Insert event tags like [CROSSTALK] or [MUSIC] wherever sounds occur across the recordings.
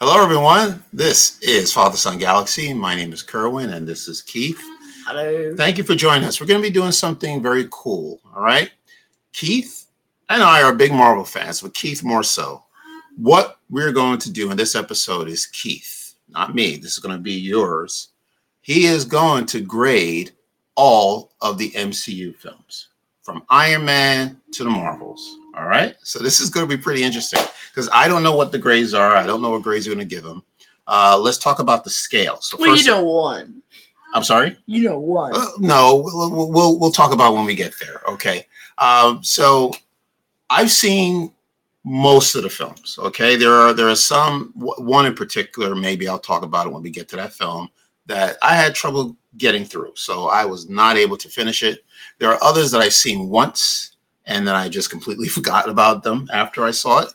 Hello, everyone. This is Father Son Galaxy. My name is Kerwin, and this is Keith. Hello. Thank you for joining us. We're going to be doing something very cool. All right. Keith and I are big Marvel fans, but Keith more so. What we're going to do in this episode is Keith, not me. This is going to be yours. He is going to grade all of the MCU films from Iron Man to the Marvels. All right. So this is going to be pretty interesting because I don't know what the grades are. I don't know what grades you're going to give them. Uh, let's talk about the scale. So Well, first, you know one. I'm sorry. You know one. Uh, no, we'll, we'll- we'll talk about when we get there. Okay. Um, so I've seen most of the films. Okay, there are there are some one in particular. Maybe I'll talk about it when we get to that film that I had trouble getting through. So I was not able to finish it. There are others that I've seen once and then I just completely [LAUGHS] forgot about them after I saw it.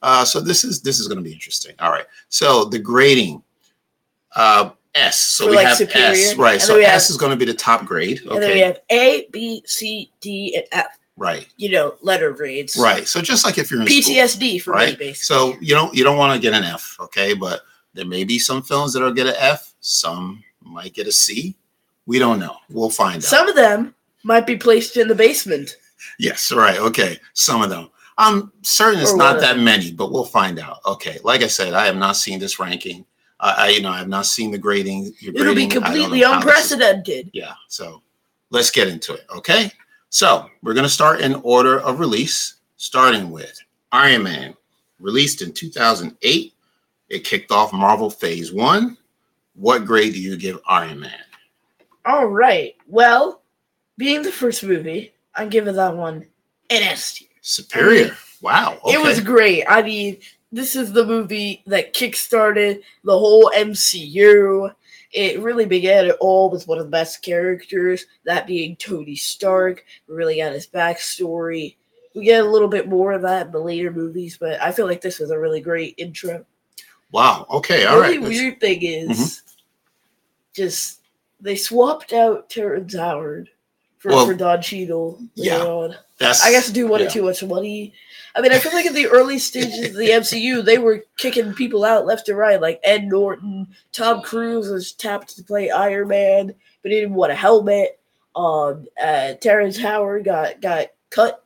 Uh, so this is this is going to be interesting. All right. So the grading. Uh, S. So For, we like, have superior. S, right? And So S have- is going to be the top grade. Okay. And then we have A, B, C, D, and F. right, You know, letter grades. right. So just like if you're in school, PTSD for me, right? basically. So you don't you don't want to get an F, okay? But there may be some films that'll get an F. Some might get a C. We don't know. We'll find out. Some of them might be placed in the basement. Yes, right. Okay. Some of them. I'm certain it's Or not whatever. that many, but we'll find out. Okay. Like I said, I have not seen this ranking. I, I you know, I have not seen the grading. your It'll be grading. Don't completely unprecedented. Yeah. So let's get into it. Okay. So we're going to start in order of release, starting with Iron Man, released in 2008. It kicked off Marvel Phase One. What grade do you give Iron Man? All right. Well, being the first movie, I'm giving that one an S tier. Superior. Wow. Okay. It was great. I mean, this is the movie that kickstarted the whole MCU. It really began it all with one of the best characters, that being Tony Stark. We really got his backstory. We get a little bit more of that in the later movies, but I feel like this was a really great intro. wow. Okay. All right. the All only right. let's- weird thing is Mhm. just they swapped out Terrence Howard for, Well, for Don Cheadle later yeah. on. That's I guess do wanted yeah. too much money. I mean, I feel like in the early stages of the [LAUGHS] MCU, they were kicking people out left and right. Like Ed Norton, Tom Cruise was tapped to play Iron Man, but he didn't want a helmet. Um, uh, Terrence Howard got got cut.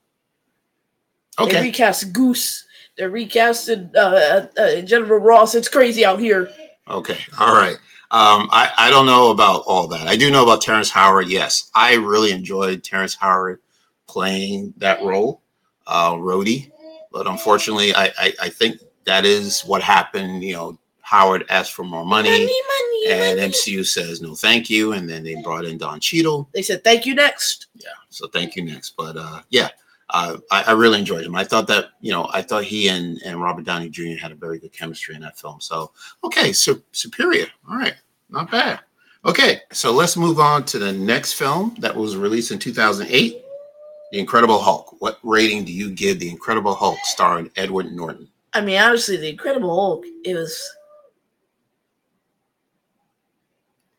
They Okay. recast Goose. They're recasting uh, uh, uh, Jennifer Ross. It's crazy out here. Okay. All right. Um, I, I don't know about all that. I do know about Terrence Howard. Yes. I really enjoyed Terrence Howard playing that role, uh, Rhodey. But unfortunately, I, I, I think that is what happened. You know, Howard asked for more money, Money, money, and money. MCU says no, thank you. And then they brought in Don Cheadle. They said thank you next. Yeah. So thank you next. But uh, yeah, uh, I, I really enjoyed him. I thought that you know I thought he and, and Robert Downey Jr. had a very good chemistry in that film. So okay, so superior. All right, not bad. Okay, so let's move on to the next film that was released in 2008, The Incredible Hulk. What rating do you give The Incredible Hulk, starring Edward Norton? I mean, honestly, the Incredible Hulk. It was.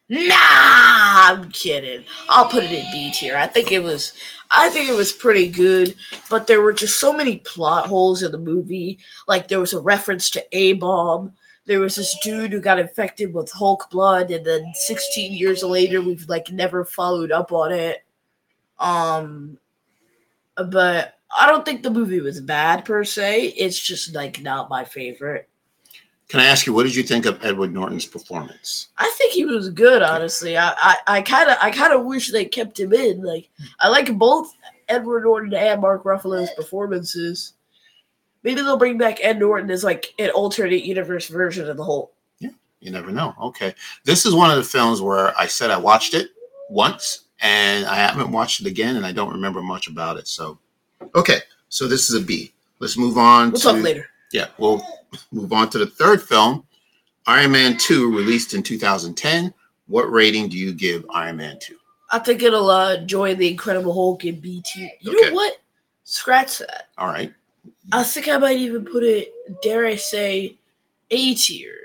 Nah, I'm kidding. I'll put it in B tier. I think it was. I think it was pretty good, but there were just so many plot holes in the movie. Like there was a reference to A bomb. There was this dude who got infected with Hulk blood, and then 16 years later, we've like never followed up on it. Um, but I don't think the movie was bad per se. It's just like not my favorite. Can I ask you what did you think of Edward Norton's performance? I think he was good, honestly. I I- I kind of I kind of wish they kept him in. Like I like both Edward Norton and Mark Ruffalo's performances. Maybe they'll bring back Ed Norton as like an alternate universe version of the Hulk. You never know. Okay. This is one of the films where I said I watched it once and I haven't watched it again and I don't remember much about it. So, okay. So this is a B. Let's move on We'll to talk later. Yeah, we'll move on to the third film, Iron Man 2, released in 2010. What rating do you give Iron Man 2? I think it'll uh, join the Incredible Hulk in B tier. You Okay. know what? Scratch that. All right. I think I might even put it. Dare I say, A tier?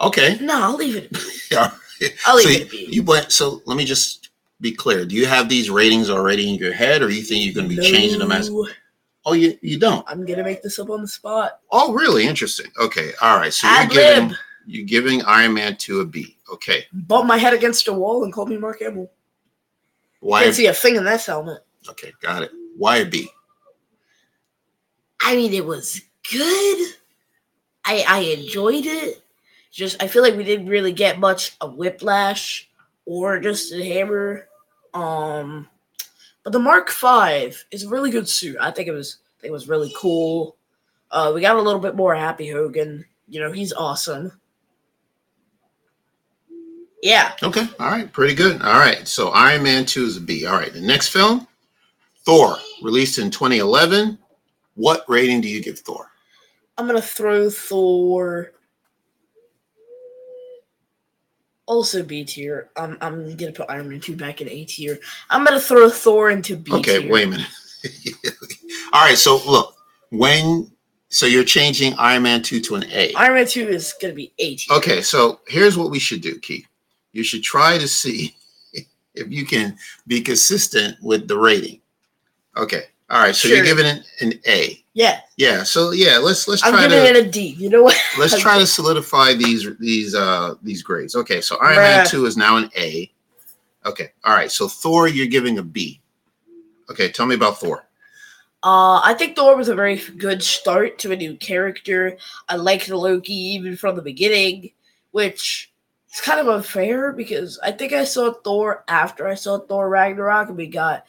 Okay. No, I'll leave it. At B. [LAUGHS] Yeah. I'll leave so it you, you went so let me just be clear. Do you have these ratings already in your head or you think you're going to be changing them as No. Oh, you you don't. I'm gonna make this up on the spot. Oh, really interesting. Okay, all right. So you're giving you're giving Iron Man two a B. Okay, Bump my head against a wall and call me Mark Hamill. why? Can't see a thing in this helmet. Okay, got it. Why a B? I mean, it was good. I I enjoyed it. Just I feel like we didn't really get much of Whiplash or Justin Hammer. Um, but the Mark Five is a really good suit. I think it was I think it was really cool. Uh, we got a little bit more Happy Hogan. You know, he's awesome. Yeah, Okay, all right, pretty good. All right, so Iron Man two is a B. All right, the next film, Thor, released in 2011. What rating do you give Thor? I'm gonna throw Thor. Also B tier. I'm I'm gonna put Iron Man 2 back in A tier. I'm gonna throw Thor into B Okay, tier. wait a minute. [LAUGHS] all right, so look, when so you're changing Iron Man two to an A. Iron Man 2 is gonna be A tier. Okay, so here's what we should do, Keith. You should try to see [LAUGHS] if you can be consistent with the rating. Okay. All right. So you're giving it an A. Yeah, Yeah. So yeah, let's let's I'm try giving to it a D. You know what? [LAUGHS] let's try to solidify these these uh these grades. Okay. So Iron Man Bruh. two is now an A. Okay. All right. So Thor, you're giving a B. Okay. Tell me about Thor. Uh, I think Thor was a very good start to a new character. I liked Loki even from the beginning, which is kind of unfair because I think I saw Thor after I saw Thor Ragnarok, and we got.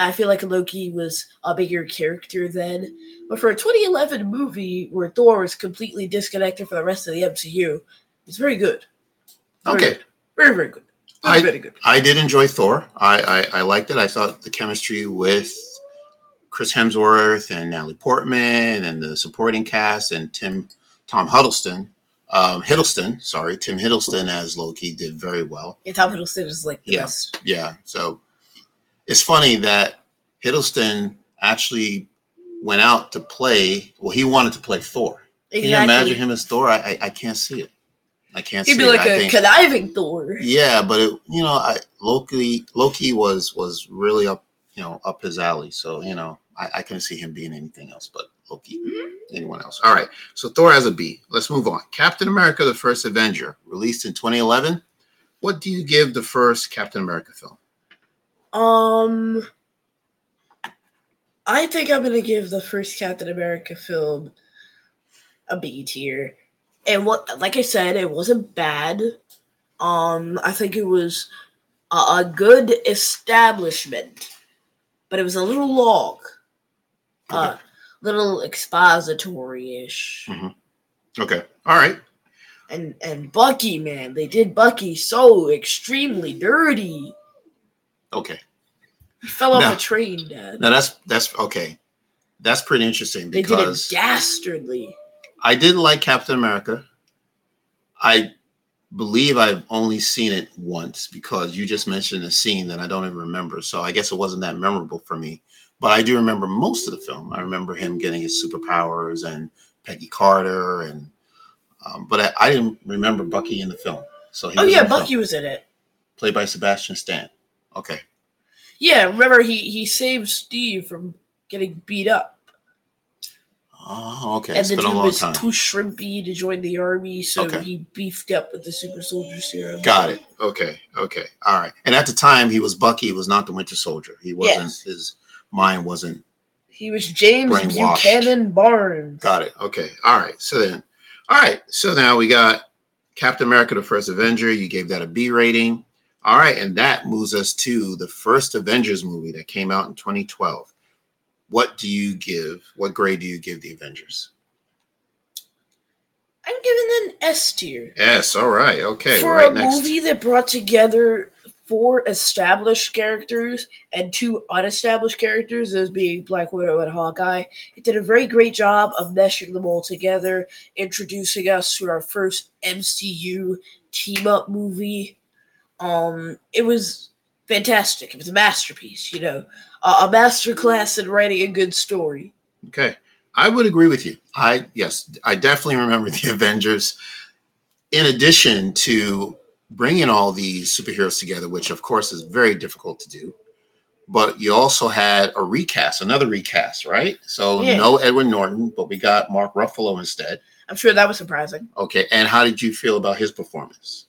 I feel like Loki was a bigger character then, but for a 2011 movie where Thor was completely disconnected from the rest of the MCU, it's very good. Very Okay. good. very very good. Very, I- very good. I did enjoy Thor. I, I I liked it. I thought the chemistry with Chris Hemsworth and Natalie Portman and the supporting cast and Tim Tom Huddleston, um, Hiddleston, sorry, Tim Hiddleston as Loki did very well. Yeah, Tom Hiddleston is like the Yeah. best. Yeah. So it's funny that Hiddleston actually went out to play. Well, he wanted to play Thor. Can you imagine him as Thor? I I, I can't see it. I can't see it. He'd be like I a conniving Thor. yeah, but it, you know, I Loki Loki was was really up, you know, up his alley. So you know, I, I couldn't see him being anything else but Loki. Mm-hmm. Anyone else? All right. So Thor has a B. Let's move on. Captain America: The First Avenger, released in 2011. What do you give the first Captain America film? Um, I think I'm gonna give the first Captain America film a B tier, and what, like I said, it wasn't bad. Um, I think it was a, a good establishment, but it was a little long, uh, little expository ish. Okay. All right. And and Bucky, man, they did Bucky so extremely dirty. Okay. He fell off No. a train, Dad. Now that's that's okay. That's pretty interesting They did it because dastardly. I did like Captain America. I believe I've only seen it once because you just mentioned a scene that I don't even remember. So I guess it wasn't that memorable for me. But I do remember most of the film. I remember him getting his superpowers and Peggy Carter and um, but I, I didn't remember Bucky in the film. So he Oh yeah, the film, Bucky was in it. played by Sebastian Stan. Okay. Yeah, remember he he saved Steve from getting beat up, Oh, okay. and It's the been a dude long was time. too shrimpy to join the army, so Okay. he beefed up with the super soldier serum. Got it. Okay. Okay. All right. And at the time, he was Bucky. He was not the Winter Soldier. He wasn't. Yes. His mind wasn't. He was James. Buchanan Barnes. Got it. Okay. All right. So then, all right. So now we got Captain America: The First Avenger. You gave that a B rating. All right, and that moves us to the first Avengers movie that came out in 2012. What do you give? What grade do you give the Avengers? I'm giving an S tier S, All right. Okay. for right a next. movie that brought together four established characters and two unestablished characters, as being Black Widow and Hawkeye. It did a very great job of meshing them all together, introducing us to our first MCU team up movie. Um, it was fantastic. It was a masterpiece, you know, a, a masterclass in writing a good story. Okay. I would agree with you. I yes, I definitely remember the [LAUGHS] Avengers. In addition to bringing all these superheroes together, which of course is very difficult to do, but you also had a recast, another recast, right? So Yeah. no Edward Norton, but we got Mark Ruffalo instead. I'm sure that was surprising. Okay, and how did you feel about his performance?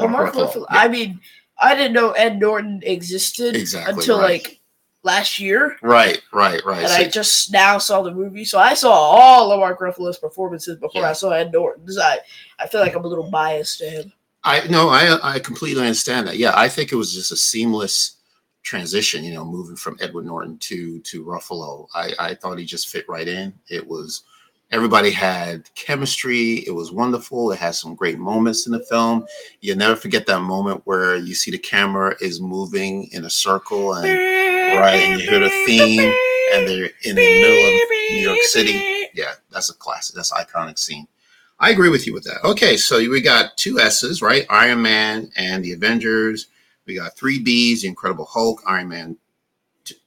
Well, Mark Ruffalo. I mean, I didn't know Ed Norton existed Exactly, until right. like last year, Right, right, right. and So- I just now saw the movie, so I saw all of Mark Ruffalo's performances before Yeah. I saw Ed Norton's. I I feel like I'm a little biased to him. I no, I I completely understand that. Yeah, I think it was just a seamless transition. You know, moving from Edward Norton to to Ruffalo. I I thought he just fit right in. It was everybody had chemistry. It was wonderful. It had some great moments in the film. You'll never forget that moment where you see the camera is moving in a circle and right, and you hear the theme, and they're in the middle of New York City. Yeah, that's a classic. That's an iconic scene. I agree with you with that. Okay, so we got two S's, right? Iron Man and the Avengers. We got three B's: the Incredible Hulk, Iron Man.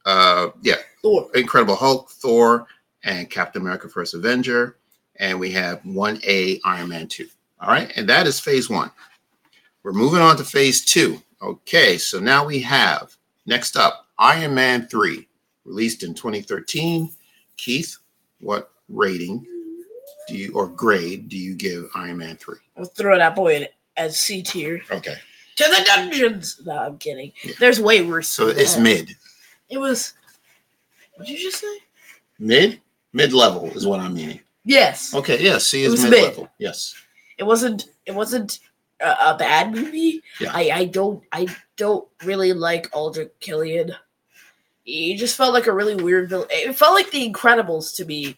Uh, yeah, Thor. Incredible Hulk, Thor, and Captain America: First Avenger. And we have one A, Iron Man two. All right, and that is Phase one. We're moving on to Phase two. Okay, so now we have next up Iron Man three, released in 2013. Keith, what rating do you or grade do you give Iron Man three? I'll throw that boy in as C tier. Okay, To the dungeons. No, I'm kidding. Yeah. There's way worse. so it's that. mid, It was. What did you just say? mid, mid level is what I'm meaning. Yes. Okay, yeah, C is mid. level. Yes, It wasn't. It wasn't a, a bad movie. Yeah. I I don't I don't really like Aldrich Killian. He just felt like a really weird villain. It felt like The Incredibles to me.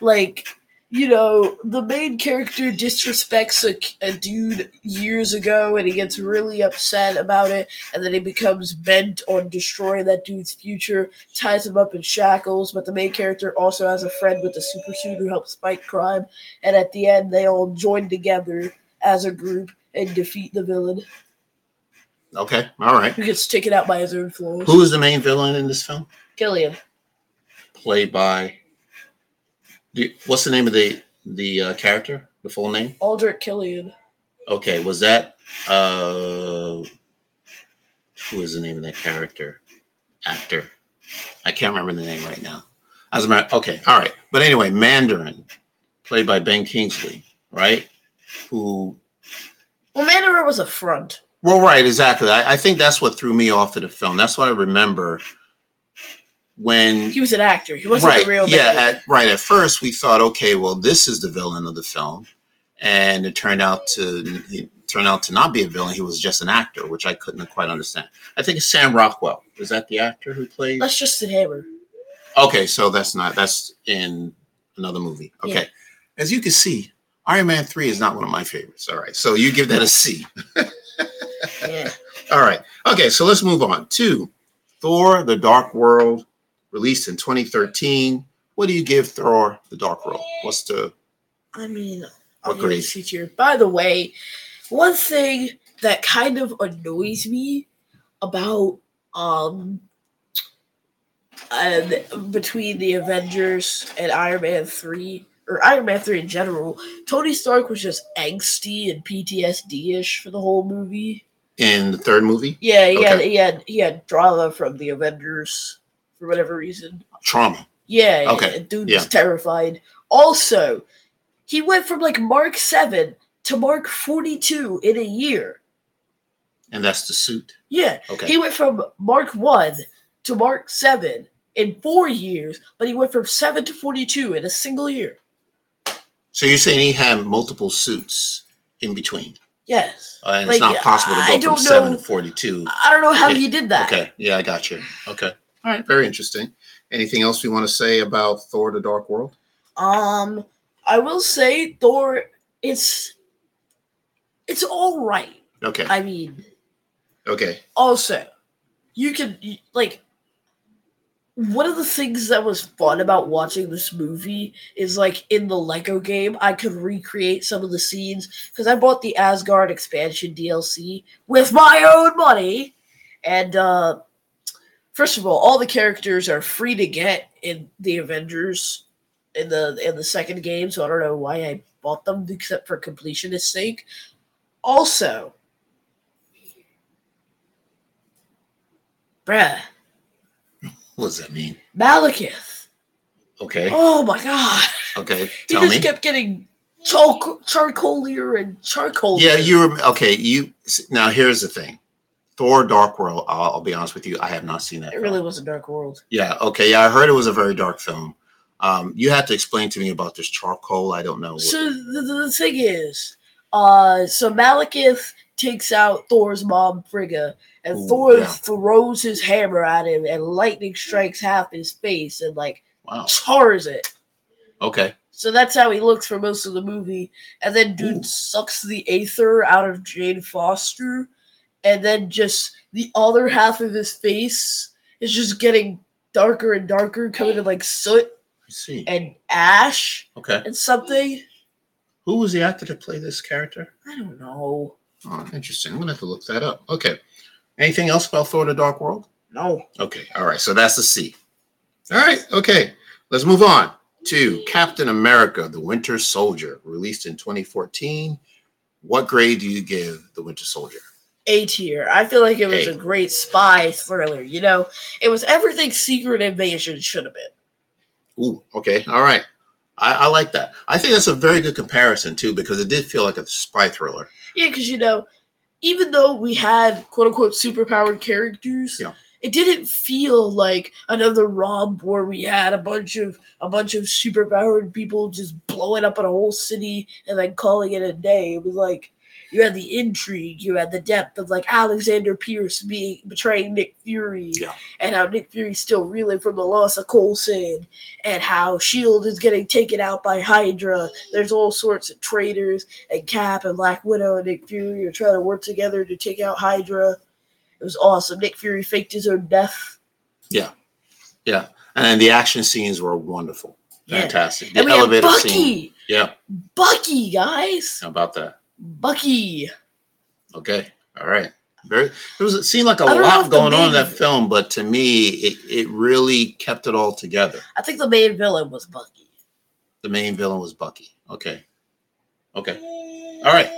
Like you know, the main character disrespects a, a dude years ago, and he gets really upset about it, and then he becomes bent on destroying that dude's future, ties him up in shackles. But the main character also has a friend with a super suit who helps fight crime, and at the end, they all join together as a group and defeat the villain okay, all right. who gets taken out by his own flaws. Who is the main villain in this film? Killian. Played by. Do you- What's the name of the the uh, character? The full name? Aldrich Killian. Okay, was that uh who is the name of that character? Actor. I can't remember the name right now. As a matter okay, all right. But anyway, Mandarin, played by Ben Kingsley, right? Who Well, Mandarin was a front. well, right, exactly. I, I think that's what threw me off of the film. That's what I remember when He was an actor. He wasn't right, a real yeah, at, right. At first, we thought, okay, well, this is the villain of the film, and it turned out to he turned out to not be a villain. He was just an actor, which I couldn't quite understand. I think it's Sam Rockwell. Is that the actor who played? That's Justin Hammer. Okay, so that's not that's in another movie. Okay, Yeah. as you can see, Iron Man three is not one of my favorites. All right, so you give that a C. Yeah. [LAUGHS] All right. Okay, so let's move on to Thor: The Dark World, released in 2013. What do you give Thor: The Dark World? What's the I mean, What grade? By the way, one thing that kind of annoys me about um uh, between the Avengers and Iron Man three or Iron Man three in general, Tony Stark was just angsty and PTSD ish for the whole movie. in the third movie? Yeah, he had he had he had drama from the Avengers for whatever reason. Trauma. Yeah, Okay, dude yeah. was terrified. Also, he went from like Mark seven to Mark forty two in a year. And that's the suit. Yeah, Okay. he went from Mark one to Mark seven in four years, but he went from seven to forty two in a single year. so you're saying he had multiple suits in between, Yes, uh, and Like, it's not possible to I go from don't seven to forty-two. I don't know how Yeah, he did that. Okay. Yeah, I got you. Okay. All right. Very interesting. Anything else we want to say about Thor: The Dark World? Um, I will say Thor. It's it's all right. Okay. I mean, Okay. also you can like one of the things that was fun about watching this movie is like in the lego game i could recreate some of the scenes because i bought the asgard expansion dlc with my own money and uh first of all all the characters are free to get in the avengers in the in the second game so i don't know why i bought them except for completionist sake also bruh [LAUGHS] What does that mean? Malekith. Okay. Oh my god. Okay. [LAUGHS] He just me. kept getting charcoal, charcoalier and charcoal. Yeah, you were okay. You now here's the thing. Thor: Dark World. I'll, I'll be honest with you. I have not seen that. It film. really was a dark world. Yeah. Okay. Yeah, I heard it was a very dark film. Um, you have to explain to me about this charcoal. I don't know. So the, the, thing is, uh, so Malekith takes out Thor's mom Frigga, and Ooh, Thor yeah. throws his hammer at him, and lightning strikes half his face and like wow. chars it. Okay. So that's how he looks for most of the movie. And then dude Ooh. sucks the aether out of Jane Foster, and then just the other half of his face is just getting darker and darker, coming to like soot see. and ash Okay. and something. Who was the actor to play this character? I don't know. Oh, interesting. I'm gonna have to look that up. Okay. Anything else about Thor: The Dark World? No. Okay. All right. So that's the C. All right. Okay. Let's move on to Captain America: The Winter Soldier, released in 2014. What grade do you give The Winter Soldier? A tier. I feel like it was A. great spy thriller. You know, it was everything Secret Invasion should have been. Ooh. Okay. All right. I, I like that. I think that's a very good comparison too, because it did feel like a spy thriller. Yeah, because you know, even though we had quote unquote superpowered characters, Yeah. it didn't feel like another Rob where we had a bunch of a bunch of superpowered people just blowing up in a whole city and then calling it a day. It was like you had the intrigue, you had the depth of like Alexander Pierce being betraying Nick Fury, Yeah. and how Nick Fury's still reeling from the loss of Coulson, and how Shield is getting taken out by Hydra. There's all sorts of traitors, and Cap and Black Widow and Nick Fury are trying to work together to take out Hydra. It was awesome. Nick Fury faked his own death. Yeah, yeah, and the action scenes were wonderful. Yeah. Fantastic. The and we had elevator Bucky. scene. Yeah. Bucky, guys. How about that? Bucky. Okay. All right. Very. It was. It seemed like a lot going on in that film, but to me, it, it really kept it all together. I think the main villain was Bucky. The main villain was Bucky. Okay. Okay. All right.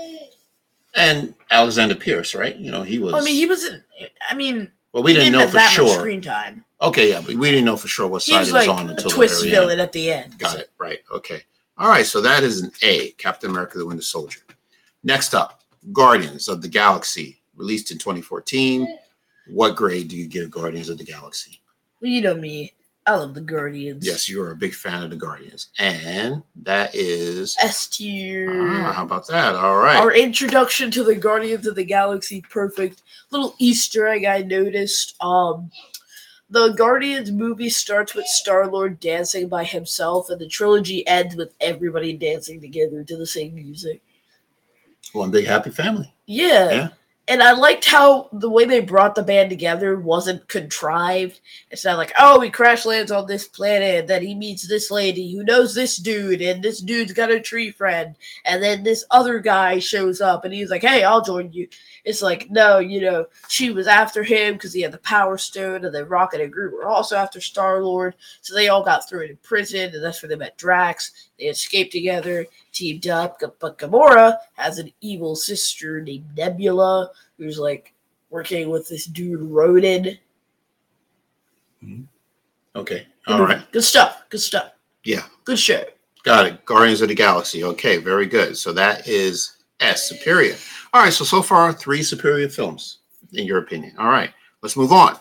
And Alexander Pierce, right? You know, he was. I mean, he wasn't. I mean, well, we he didn't know for that sure. screen time. Okay, yeah, but we didn't know for sure what side was he was like on until the twist villain at the end. Got it. Right. Okay. All right. So that is an A, Captain America the Winter Soldier. Next up, Guardians of the Galaxy, released in 2014. What grade do you give Guardians of the Galaxy? Well, you know me. I love the Guardians. Yes, you are a big fan of the Guardians. And that is. S tier. Ah, how about that? All right. Our introduction to the Guardians of the Galaxy, perfect. Little Easter egg I noticed. Um, the Guardians movie starts with Star Lord dancing by himself, and the trilogy ends with everybody dancing together to the same music. One big happy family. Yeah. Yeah. And I liked how the way they brought the band together wasn't contrived. It's not like, oh, he crash lands on this planet, and then he meets this lady who knows this dude, and this dude's got a tree friend, and then this other guy shows up, and he's like, hey, I'll join you. It's like, no, you know, she was after him because he had the Power Stone, and then Rocket and Groot were also after Star Lord, so they all got thrown in prison, and that's where they met Drax. They escaped together, teamed up, but Gamora has an evil sister named Nebula who's like working with this dude Ronan. Mm-hmm. Okay. Good All movie. right. Good stuff. Good stuff. Yeah. Good show. Got it. Guardians of the Galaxy. Okay. Very good. So that is S, superior. All right. So, so far, three superior films, in your opinion. All right. Let's move on.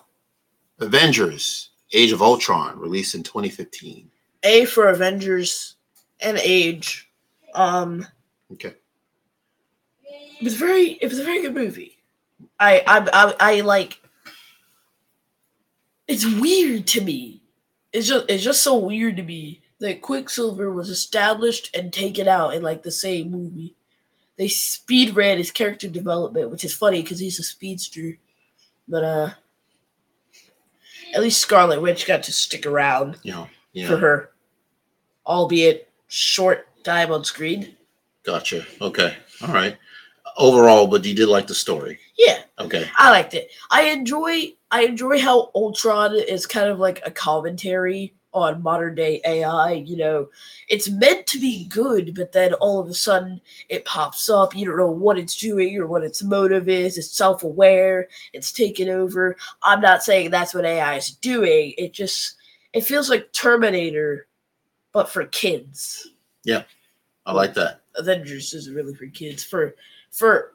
Avengers, Age of Ultron, released in 2015. A for Avengers and Age. Um Okay. it was very it was a very good movie. I I I, I like it's weird to me. It's just it's just so weird to me that Quicksilver was established and taken out in like the same movie. They speed read his character development, which is funny because he's a speedster. But uh at least Scarlet Witch got to stick around know, yeah. for her, albeit short time on screen. Gotcha. Okay. All right. Overall, but you did like the story. Yeah, Okay. I liked it. I enjoy I enjoy how Ultron is kind of like a commentary on modern day AI. You know, it's meant to be good, but then all of a sudden it pops up. You don't know what it's doing or what its motive is. It's self aware. It's taken over. I'm not saying that's what AI is doing. It just it feels like Terminator, but for kids. Yeah, I like that. Avengers is really for kids for for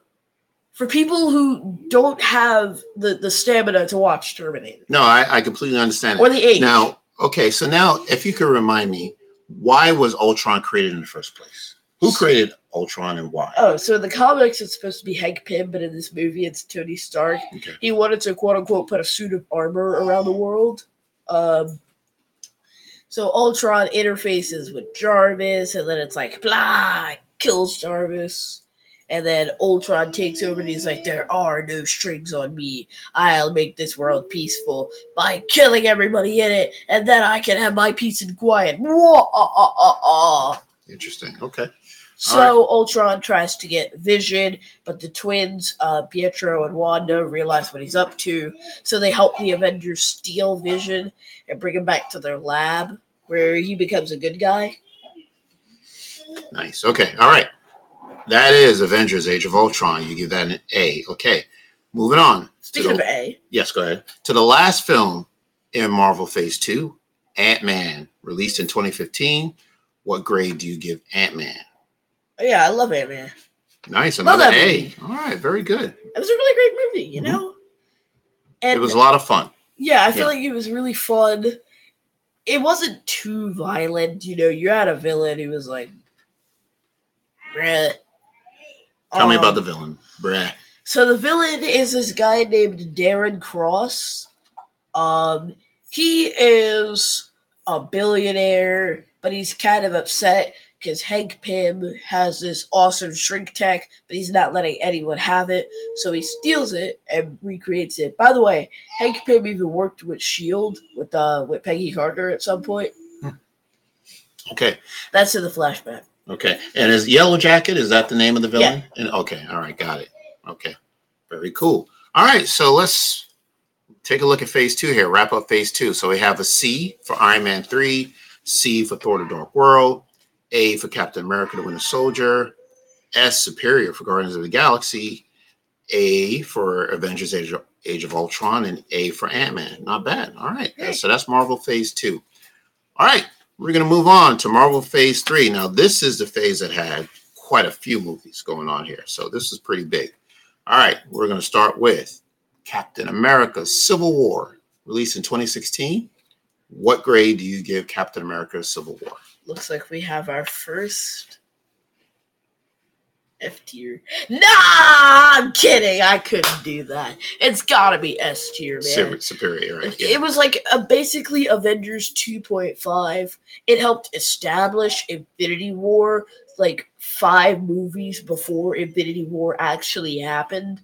for people who don't have the the stamina to watch Terminator No, I, I completely understand or the age. Now, okay, so now if you could remind me, why was Ultron created in the first place? Who created Ultron and why? Oh, so in the comics it's supposed to be Hank Pym, but in this movie it's Tony Stark. Okay. He wanted to quote unquote put a suit of armor around the world. Um so Ultron interfaces with Jarvis, and then it's like blah kills Jarvis. And then Ultron takes over and he's like, There are no strings on me. I'll make this world peaceful by killing everybody in it, and then I can have my peace and quiet. Whoa. Interesting. Okay. So Ultron tries to get Vision, but the twins, uh, Pietro and Wanda, realize what he's up to. So they help the Avengers steal Vision and bring him back to their lab, where he becomes a good guy. Nice. Okay. All right. That is Avengers Age of Ultron. You give that an A. Okay. Moving on. Speaking of A, yes, go ahead. To the last film in Marvel Phase 2, Ant Man, released in 2015. What grade do you give Ant Man? yeah, I love Ant Man. Nice. Love Another that A. movie. All right. Very good. It was a really great movie, you Mhm. know. And It was a lot of fun. Yeah, I feel Yeah. like it was really fun. It wasn't too violent, you know. You had a villain who was like. Tell me Um, about the villain. Brad. So the villain is this guy named Darren Cross. Um, he is a billionaire, but he's kind of upset because Hank Pym has this awesome shrink tech, but he's not letting anyone have it. So he steals it and recreates it. By the way, Hank Pym even worked with Shield with uh with Peggy Carter at some point. Okay. That's in the flashback. Okay. And is Yellow Jacket, is that the name of the villain? And okay. All right. Got it. Okay. Very cool. All right. So let's take a look at phase two here. Wrap up phase two. So we have a C for Iron Man 3, C for Thor the Dark World, A for Captain America the Winter Soldier, S Superior for Guardians of the Galaxy, A for Avengers Age of, Age of Ultron, and A for Ant Man. Not bad. All right. So that's Marvel phase two. All right. We're going to move on to Marvel Phase 3. Now, this is the phase that had quite a few movies going on here. So, this is pretty big. All right. We're going to start with Captain America Civil War, released in 2016. What grade do you give Captain America Civil War? Looks like we have our first F tier. Nah, I'm kidding. I couldn't do that. It's gotta be S tier, man. Super, superior, right? It was like a basically Avengers 2.5. It helped establish Infinity War like five movies before Infinity War actually happened.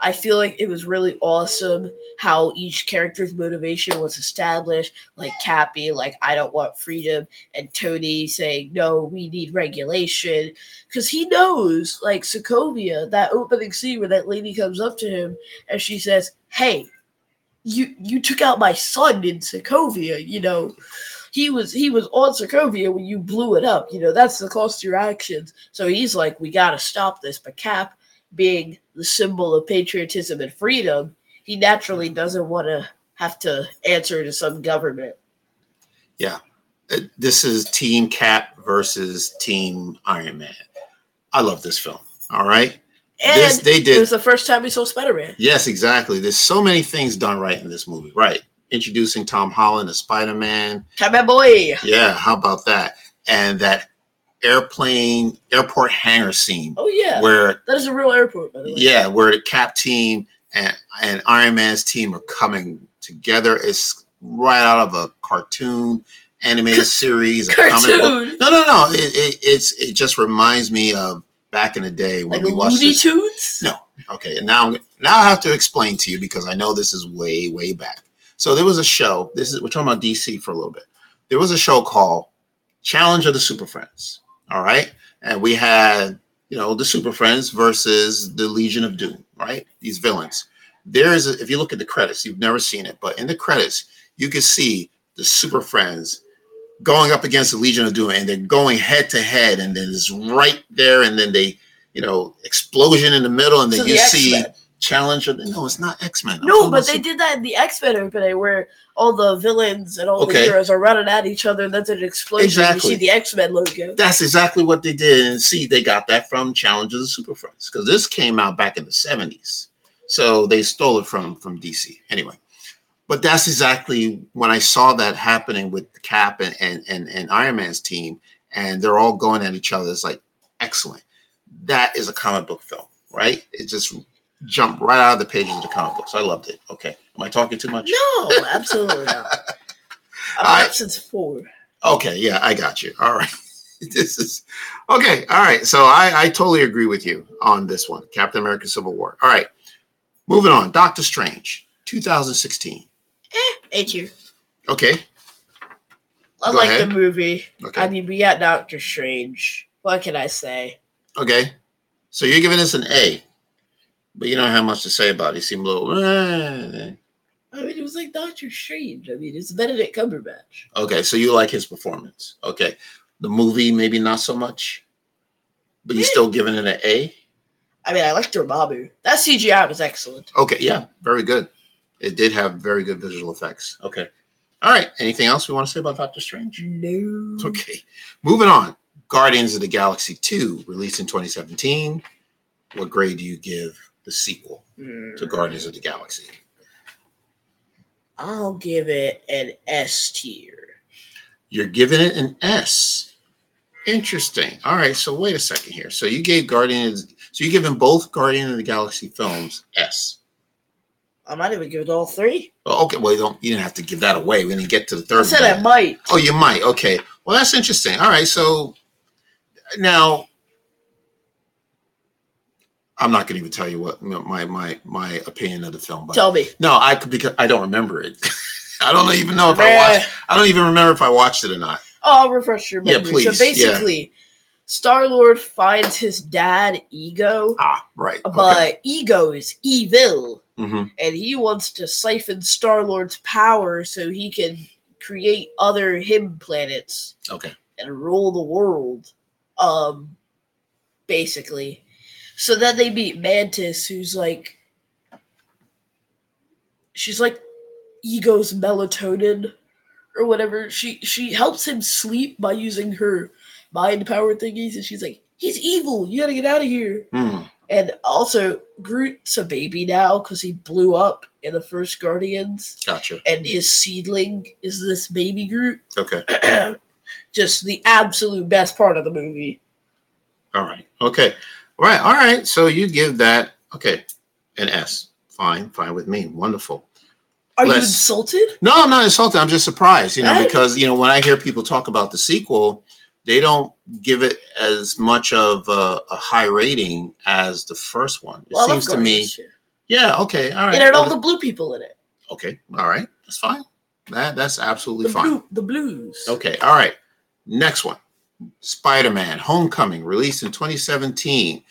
I feel like it was really awesome how each character's motivation was established. Like Cappy, like I don't want freedom, and Tony saying no, we need regulation, because he knows, like Sokovia, that opening scene where that lady comes up to him and she says, "Hey, you you took out my son in Sokovia, you know." He was he was on Sokovia when you blew it up. You know that's the cost of your actions. So he's like, we got to stop this. But Cap, being the symbol of patriotism and freedom, he naturally doesn't want to have to answer to some government. Yeah. Uh, this is Team Cap versus Team Iron Man. I love this film. All right. And This, they it did was the first time we saw Spider Man. Yes, exactly. There's so many things done right in this movie. Right. Introducing Tom Holland as Spider Man. Come on, boy. Yeah, how about that? And that airplane, airport hangar scene Oh yeah, where, that is a real airport, by the way. yeah, where the Cap team and, and Iron Man's team are coming together. It's right out of a cartoon animated [LAUGHS] series. a comic book. cartoon No, no, no. It, it, it's, it just reminds me of back in the day when like we watched Looney. Tunes. No. Okay, and now now I have to explain to you because I know this is way way back. So there was a show. This is we're talking about DC for a little bit. There was a show called Challenge of the Super Friends. All right, and we had you know the Super Friends versus the Legion of Doom. Right, these villains. There is a, if you look at the credits, you've never seen it, but in the credits you can see the Super Friends going up against the Legion of Doom, and they're going head to head, and then it's right there, and then they, you know, explosion in the middle, and then So you the see. Challenge. Of, no, it's not X Men. No, but they did that in the X Men opening where all the villains and all Okay. the heroes are running at each other, and there's an explosion. Exactly. You see the X Men logo. That's exactly what they did. And see, they got that from Challenge of the Super Friends because this came out back in the 70s. So they stole it from from DC. Anyway, but that's exactly when I saw that happening with Cap and, and, and, and Iron Man's team, and they're all going at each other. It's like, excellent. That is a comic book film, right? It just jumped right out of the pages of the comic books. I loved it. Okay. Am I talking too much? No, absolutely not. [LAUGHS] I- I've since four. Okay, yeah, I got you. All right. [LAUGHS] this is okay. All right. So I, I totally agree with you on this one. Captain America Civil War. All right. Moving on. Doctor Strange, 2016. Eh, Thank you. Okay. I Go like ahead. the movie. Okay. I mean, we got Doctor Strange. What can I say? Okay. So you're giving us an A, but you don't have much to say about it. You seem a little. eh. I mean, it was like Doctor Strange. I mean, it's Benedict Cumberbatch. Okay. So you like his performance. Okay. The movie, maybe not so much, but you're still giving it an A. I mean, I liked Dormammu. That CGI was excellent. Okay, yeah, very good. It did have very good visual effects. Okay. All right. Anything else we want to say about Doctor Strange? No. Okay. Moving on. Guardians of the Galaxy 2, released in 2017. What grade do you give the sequel to mm. Guardians of the Galaxy? I'll give it an S tier. You're giving it an S. Interesting. All right. So wait a second here. So you gave Guardians, so you're giving both Guardian of the Galaxy films S. I might even give it all three. Oh, okay. Well, you don't. You didn't have to give that away. We didn't get to the third. I said I might. Oh, you might. Okay. Well, that's interesting. All right. So now I'm not going to even tell you what my my my opinion of the film. But Tell me. no, I could because I don't remember it. [LAUGHS] I don't even know if I watched. I don't even remember if I watched it or not. Oh, I'll refresh your Yeah, memory. so please, yeah. basically, Star Lord finds his dad, Ego, Ah, right. but Ego is evil, hmm and he wants to siphon Star Lord's power so he can create other him planets Okay. and rule the world. Um, basically. So then they meet Mantis, who's like, she's like Ego's melatonin or whatever. She she helps him sleep by using her mind power thingies, and she's like, he's evil. You gotta get out of here. Hmm. And also, Groot's a baby now because he blew up in the first Guardians, Gotcha. and his seedling is this baby Groot. Okay. [CLEARS THROAT] Just the absolute best part of the movie. All right. Okay. All right. All right. So you give that okay an S. Fine. Fine with me. Wonderful. Are you Let's- insulted? No, I'm not insulted. I'm just surprised, you know, Right. because you know when I hear people talk about the sequel, they don't give it as much of a, a high rating as the first one. It Well, seems to me, yeah. yeah, okay, all right, It had all well, the blue people in it. okay, all right, that's fine. That that's absolutely The fine. blue, the blues. Okay, all right. Next one, Spider-Man: Homecoming, released in 2017.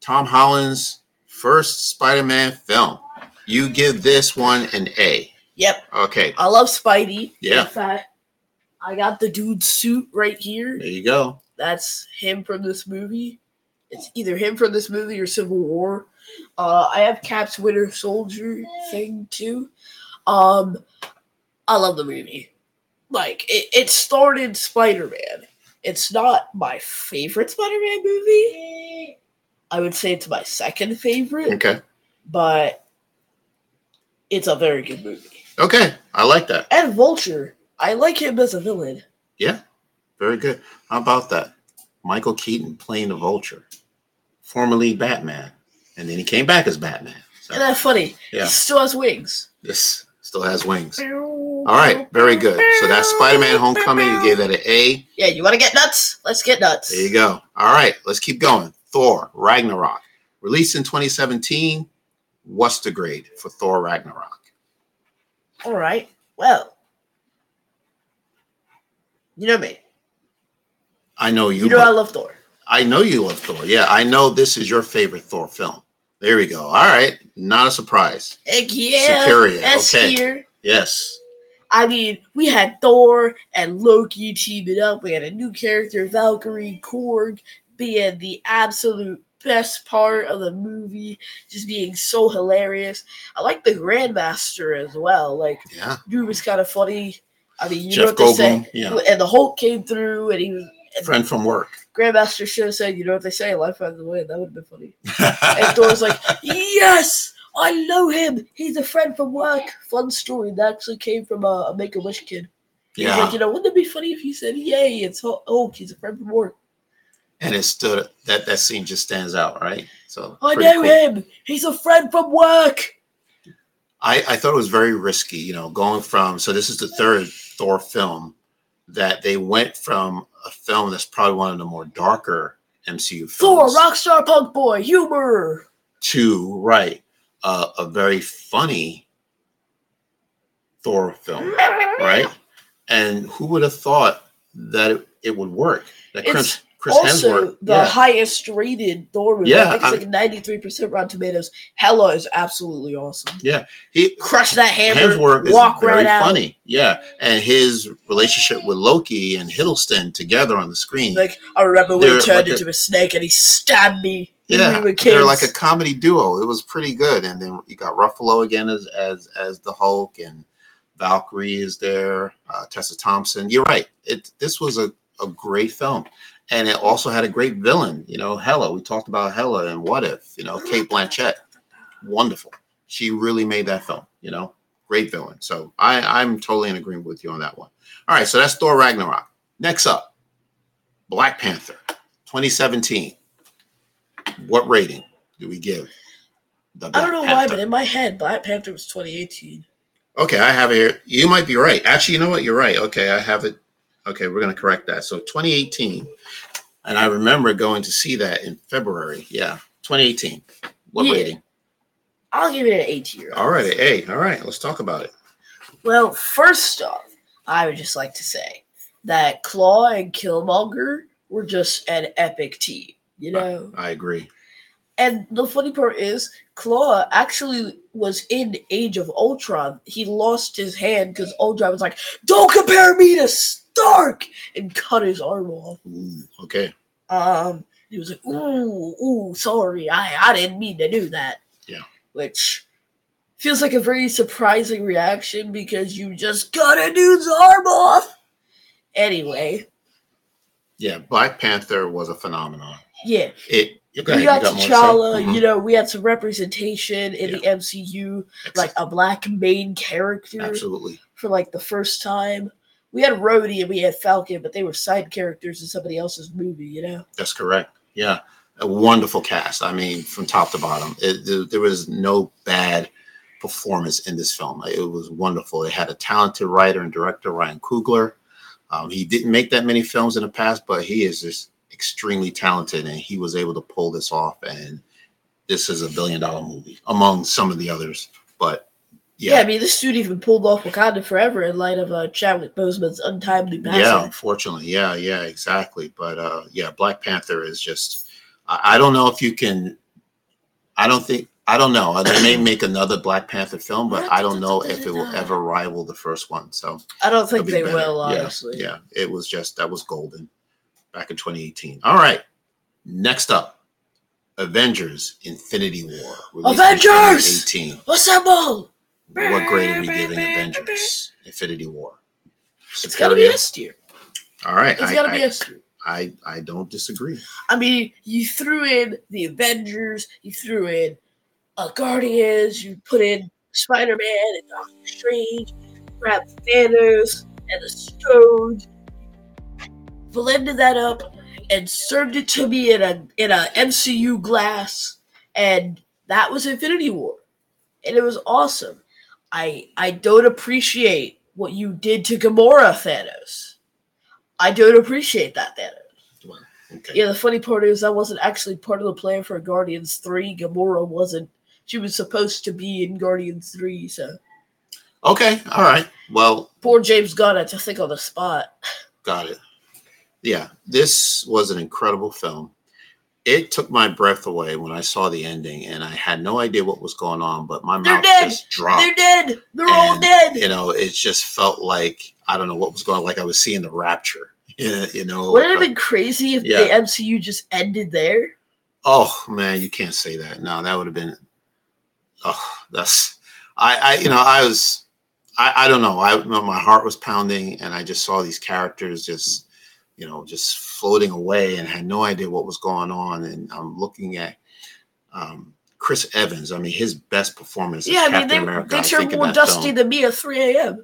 Tom Holland's first Spider-Man film. You give this one an A. Yep. Okay, I love Spidey. Yeah. In fact, I got the dude's suit right here. there you go. That's him from this movie. It's either him from this movie or Civil War. Uh, I have Cap's Winter Soldier thing too. Um, I love the movie. Like it, it started Spider Man. It's not my favorite Spider Man movie. I would say it's my second favorite, Okay, but it's a very good movie. okay, I like that. And Vulture, I like him as a villain. Yeah. Very good. How about that? Michael Keaton playing the Vulture, formerly Batman, and then he came back as Batman. So Isn't that funny? Yeah. He still has wings. this still has wings. All All right, very good. So that's Spider-Man: Homecoming. You gave that an A. Yeah, you want to get nuts? Let's get nuts. There you go. All right, let's keep going. Thor: Ragnarok, released in 2017. What's the grade for Thor: Ragnarok? All right. Well, you know me. I know you. You know I love Thor. I know you love Thor. Yeah, I know this is your favorite Thor film. There we go. All right, not a surprise. Heck yeah. Superior, S okay. tier. Yes. I mean, we had Thor and Loki teaming up. We had a new character, Valkyrie Korg, being the absolute best part of the movie, just being so hilarious. I like the Grandmaster as well. Like, Yeah. dude was kind of funny. I mean, you Jeff know what they Goldblum, say. yeah. And the Hulk came through, and he was. And Friend from work. Grandmaster should have said, "You know what they say, life finds a way." That would have been funny. [LAUGHS] And Thor's like, "Yes, I know him. He's a friend from work." Fun story. That actually came from a, a Make a Wish kid. He's yeah. like, you know, wouldn't it be funny if he said, "Yay, it's Hulk. Hulk. Oh, he's a friend from work." and it stood that that scene just stands out, right? So I know cool. him. He's a friend from work. I, I thought it was very risky, you know, going from so this is the third Thor film that they went from a film that's probably one of the more darker MCU Thor, films rockstar punk boy, humor. to right uh, a very funny Thor film, [LAUGHS] right? And who would have thought that it, it would work? That It's Chris also Hemsworth, the yeah, highest rated Thor movie. Yeah, I think it's like ninety three percent Rotten Tomatoes. Hela is absolutely awesome. Yeah. He crushed that hammer, Hemsworth is walk very right out. funny, yeah, and his relationship with Loki and Hiddleston together on the screen. Like I remember when he turned like into a snake and he stabbed me. when Yeah, we were they're like a comedy duo. It was pretty good. And then you got Ruffalo again as as as the Hulk, and Valkyrie is there. Uh, Tessa Thompson. You're right. It this was a, a great film, and it also had a great villain. You know, Hela. We talked about Hela and What If. You know, Cate Blanchett. Wonderful. She really made that film. You know, great villain. So I I'm totally in agreement with you on that one. All right, so that's Thor Ragnarok. Next up, Black Panther, 2017. What rating do we give? I don't know why, but in my head, Black Panther was 2018. okay, I have it here. You might be right. Actually, you know what? You're right. Okay, I have it. Okay, we're gonna correct that. So 2018, and I remember going to see that in February. Yeah, 2018. What Yeah. rating? I'll give it an A tier. All right, hey, all right. Let's talk about it. Well, first off, I would just like to say that Klaue and Killmonger were just an epic team. You know, I agree. And the funny part is, Klaue actually was in Age of Ultron. He lost his hand because Ultron was like, "Don't compare me to Stark," and cut his arm off. Ooh, okay. Um, he was like, "Ooh, ooh, sorry, I, I didn't mean to do that." Yeah. which feels like a very surprising reaction because you just cut a dude's arm off. Anyway, Yeah, Black Panther was a phenomenon. yeah, It. You go we got you more to say? T'Challa. Mhm. You know, we had some representation in the MCU, like a black main character Absolutely. for like the first time. We had Rhodey and we had Falcon, but they were side characters in somebody else's movie. You know, That's correct. Yeah, a wonderful cast. I mean, from top to bottom, it, there, there was no bad performance in this film. It was wonderful. It had a talented writer and director, Ryan Coogler. Um, he didn't make that many films in the past, but he is just extremely talented, and he was able to pull this off. And this is a billion dollar movie among some of the others. But yeah. yeah, I mean, this dude even pulled off Wakanda Forever in light of uh, Chadwick Boseman's untimely passing. Yeah, unfortunately. Yeah, yeah, exactly. But uh yeah, Black Panther is just I, I don't know if you can I don't think I don't know. They may make another Black Panther film, but I don't know if it will ever rival the first one. So I don't think be they better. will, honestly. Yeah, it was just that was golden back in 2018. All right. Next up, Avengers Infinity War. Avengers! 2018. Assemble! What grade are we giving Avengers Infinity War? It's gotta be S tier. All right. It's I- gotta I- be S tier. I I don't disagree. I mean, you threw in the Avengers, you threw in uh, Guardians, you put in Spider Man and Doctor Strange, grabbed Thanos and the Stones, blended that up, and served it to me in a in a MCU glass, and that was Infinity War, and it was awesome. I I don't appreciate what you did to Gamora, Thanos. I don't appreciate that, Thanos. Okay. Yeah, the funny part is I wasn't actually part of the plan for Guardians 3. Gamora wasn't. She was supposed to be in Guardians 3, so Okay. All right. Well, poor James Gunn had to think on the spot. got it. Yeah, this was an incredible film. It took my breath away when I saw the ending, and I had no idea what was going on, but my They're mouth dead. just dropped. They're dead. They're all dead. You know, it just felt like I don't know what was going on, like I was seeing the rapture. [LAUGHS] You know. Wouldn't it have been crazy if Yeah. the MCU just ended there? Oh man, you can't say that. No, that would have been. Oh, that's. I, I, you know, I was. I, I don't know. I, my heart was pounding, and I just saw these characters just, you know, just floating away, and had no idea what was going on. And I'm looking at um, Chris Evans. I mean, his best performance. Yeah, I mean Captain they America, they turned more dusty film. than me at 3 a.m.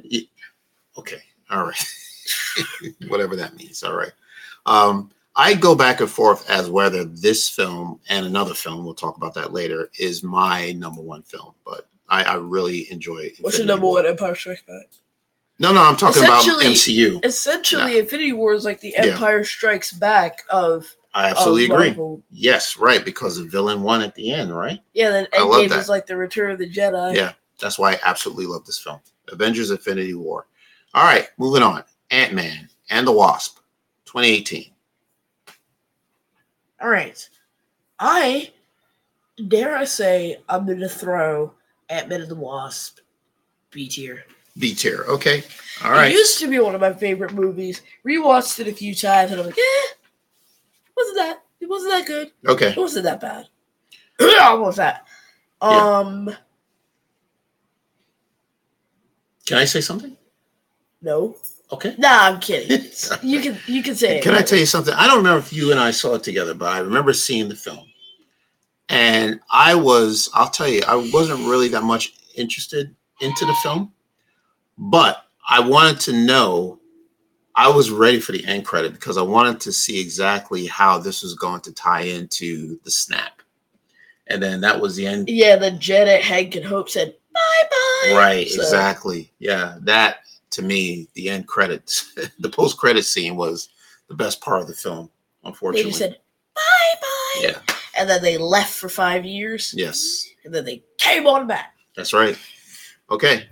Okay. All right. [LAUGHS] Whatever that means. All right. Um, I go back and forth as whether this film and another film, we'll talk about that later, is my number one film. But I, I really enjoy it. What's your number one Empire Strikes Back? No, no, I'm talking about MCU. Essentially, Infinity War is like the Yeah. Empire Strikes Back of I absolutely of agree. Marvel. Yes, right, because the villain won at the end, right? Yeah, then Endgame is like the Return of the Jedi. Yeah, that's why I absolutely love this film. Avengers Infinity War. All right, moving on. Ant Man and the Wasp, 2018. All right, I dare I say I'm going to throw Ant Man and the Wasp B tier. B tier. Okay. All right. It used to be one of my favorite movies. Rewatched it a few times, and I'm like, eh, wasn't that? It wasn't that good. Okay. It wasn't that bad. [CLEARS THROAT] what was that? Yeah. Um, Can I say something? no, Okay. nah, I'm kidding. [LAUGHS] you can you can say it. Can I tell you something? I don't remember if you and I saw it together, but I remember seeing the film. And I was, I'll tell you, I wasn't really that much interested into the film, but I wanted to know, I was ready for the end credit because I wanted to see exactly how this was going to tie into the snap. And then that was the end. Yeah, then Janet, Hank, and Hope said bye bye. Right, So- exactly. Yeah, that to me, the end credits, [LAUGHS] the post credit scene was the best part of the film, They unfortunately. just said bye bye. yeah, And then they left for five years, yes. and then they came on back. That's right. Okay.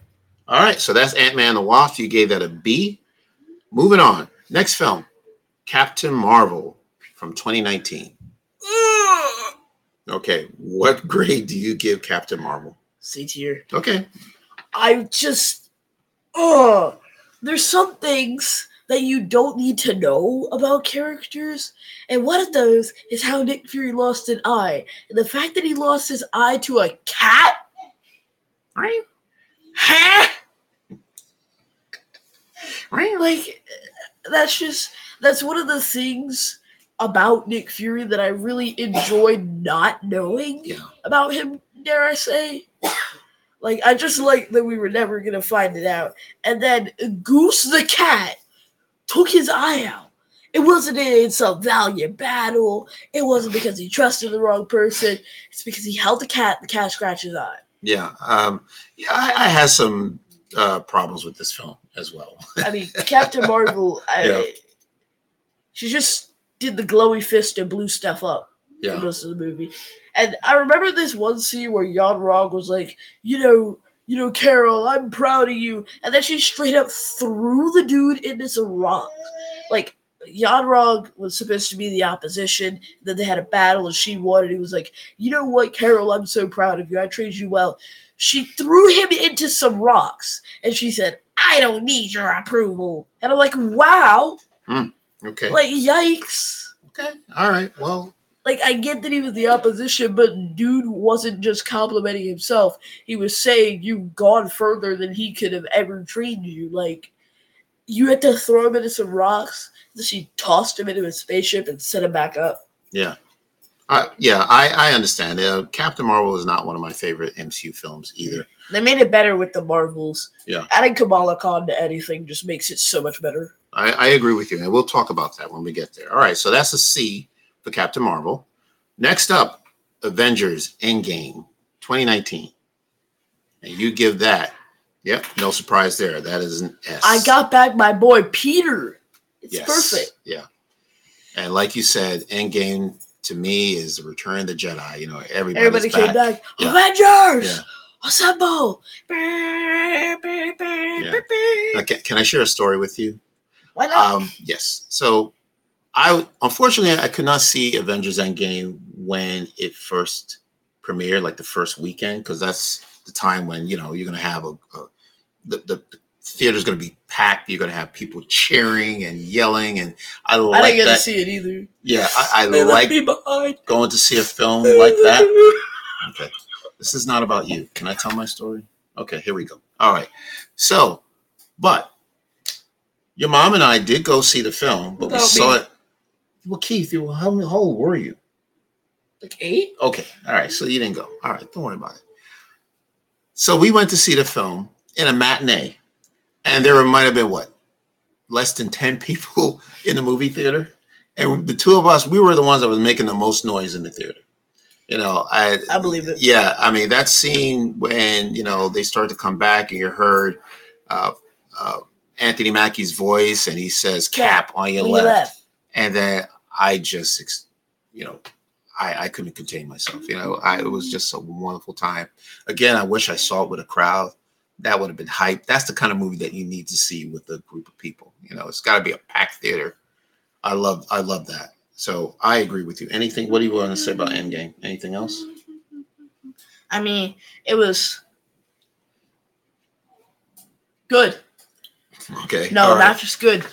All right. So that's Ant Man and the Wasp. You gave that a B. Moving on. Next film Captain Marvel from 2019. Okay. What grade do you give Captain Marvel? C tier. Okay. I just, oh, there's some things that you don't need to know about characters, and one of those is how Nick Fury lost an eye, and the fact that he lost his eye to a cat, right? Huh? Right? Like, that's just that's one of the things about Nick Fury that I really enjoyed not knowing Yeah. about him. Dare I say? Like I just like that we were never gonna find it out. And then Goose the cat took his eye out. It wasn't in some valiant battle. It wasn't because he trusted the wrong person. It's because he held the cat. The cat scratched his eye. Yeah. Um, yeah. I, I had some uh, problems with this film as well. I mean, Captain [LAUGHS] Marvel. I, Yeah. She just did the glowy fist and blew stuff up. Yeah. most of the movie. And I remember this one scene where Yon-Rogg was like, you know, you know, Carol, I'm proud of you. And then she straight up threw the dude into some rocks. Like Yon-Rogg was supposed to be the opposition. Then they had a battle and she won. And he was like, you know what, Carol, I'm so proud of you. I treated you well. She threw him into some rocks and she said, I don't need your approval. And I'm like, wow. Hmm, okay. Like, yikes. Okay. All right. Well, like I get that he was the opposition, but dude wasn't just complimenting himself. He was saying you've gone further than he could have ever trained you. Like you had to throw him into some rocks. Then she tossed him into a spaceship and set him back up. yeah. Uh, yeah, I, I understand. Uh, Captain Marvel is not one of my favorite MCU films either. They made it better with the Marvels. Yeah. Adding Kamala Khan to anything just makes it so much better. I, I agree with you, and we'll talk about that when we get there. All right, so that's a C for Captain Marvel. Next up, Avengers Endgame 2019. And you give that, yep, no surprise there. That is an S. I got back my boy Peter. It's Yes, perfect. Yeah. And like you said, Endgame to me is the Return of the Jedi. You know, everybody's Everybody came back. back. Yeah. Avengers! Yeah. Assemble! Now, can, can I share a story with you? Why not? Um, yes. So I unfortunately I could not see Avengers Endgame when it first premiered, like the first weekend, because that's the time when you know you're gonna have a, a the, the theater's gonna be packed. You're gonna have people cheering and yelling, and I like. I didn't get that. to see it either. yeah, I, I like going to see a film like that. Okay. This is not about you. Can I tell my story? Okay, here we go. All right. So, but your mom and I did go see the film, but we saw me. it. Well, Keith, you how, how old were you? Like eight? Okay. All right. So you didn't go. All right. Don't worry about it. So we went to see the film in a matinee, and there might have been what? Less than 10 [LAUGHS] people in the movie theater. And the two of us, we were the ones that was making the most noise in the theater. You know, I I believe it. yeah, I mean that scene when you know they start to come back and you heard uh, uh, Anthony Mackie's voice and he says "cap" on your you left, left. and then I just you know I, I couldn't contain myself. You know, I, it was just a wonderful time. Again, I wish I saw it with a crowd. That would have been hype. That's the kind of movie that you need to see with a group of people. You know, it's got to be a packed theater. I love I love that. So I agree with you. Anything? What do you want to say about Endgame? Anything else? I mean, it was good. Okay. No, right. not just good.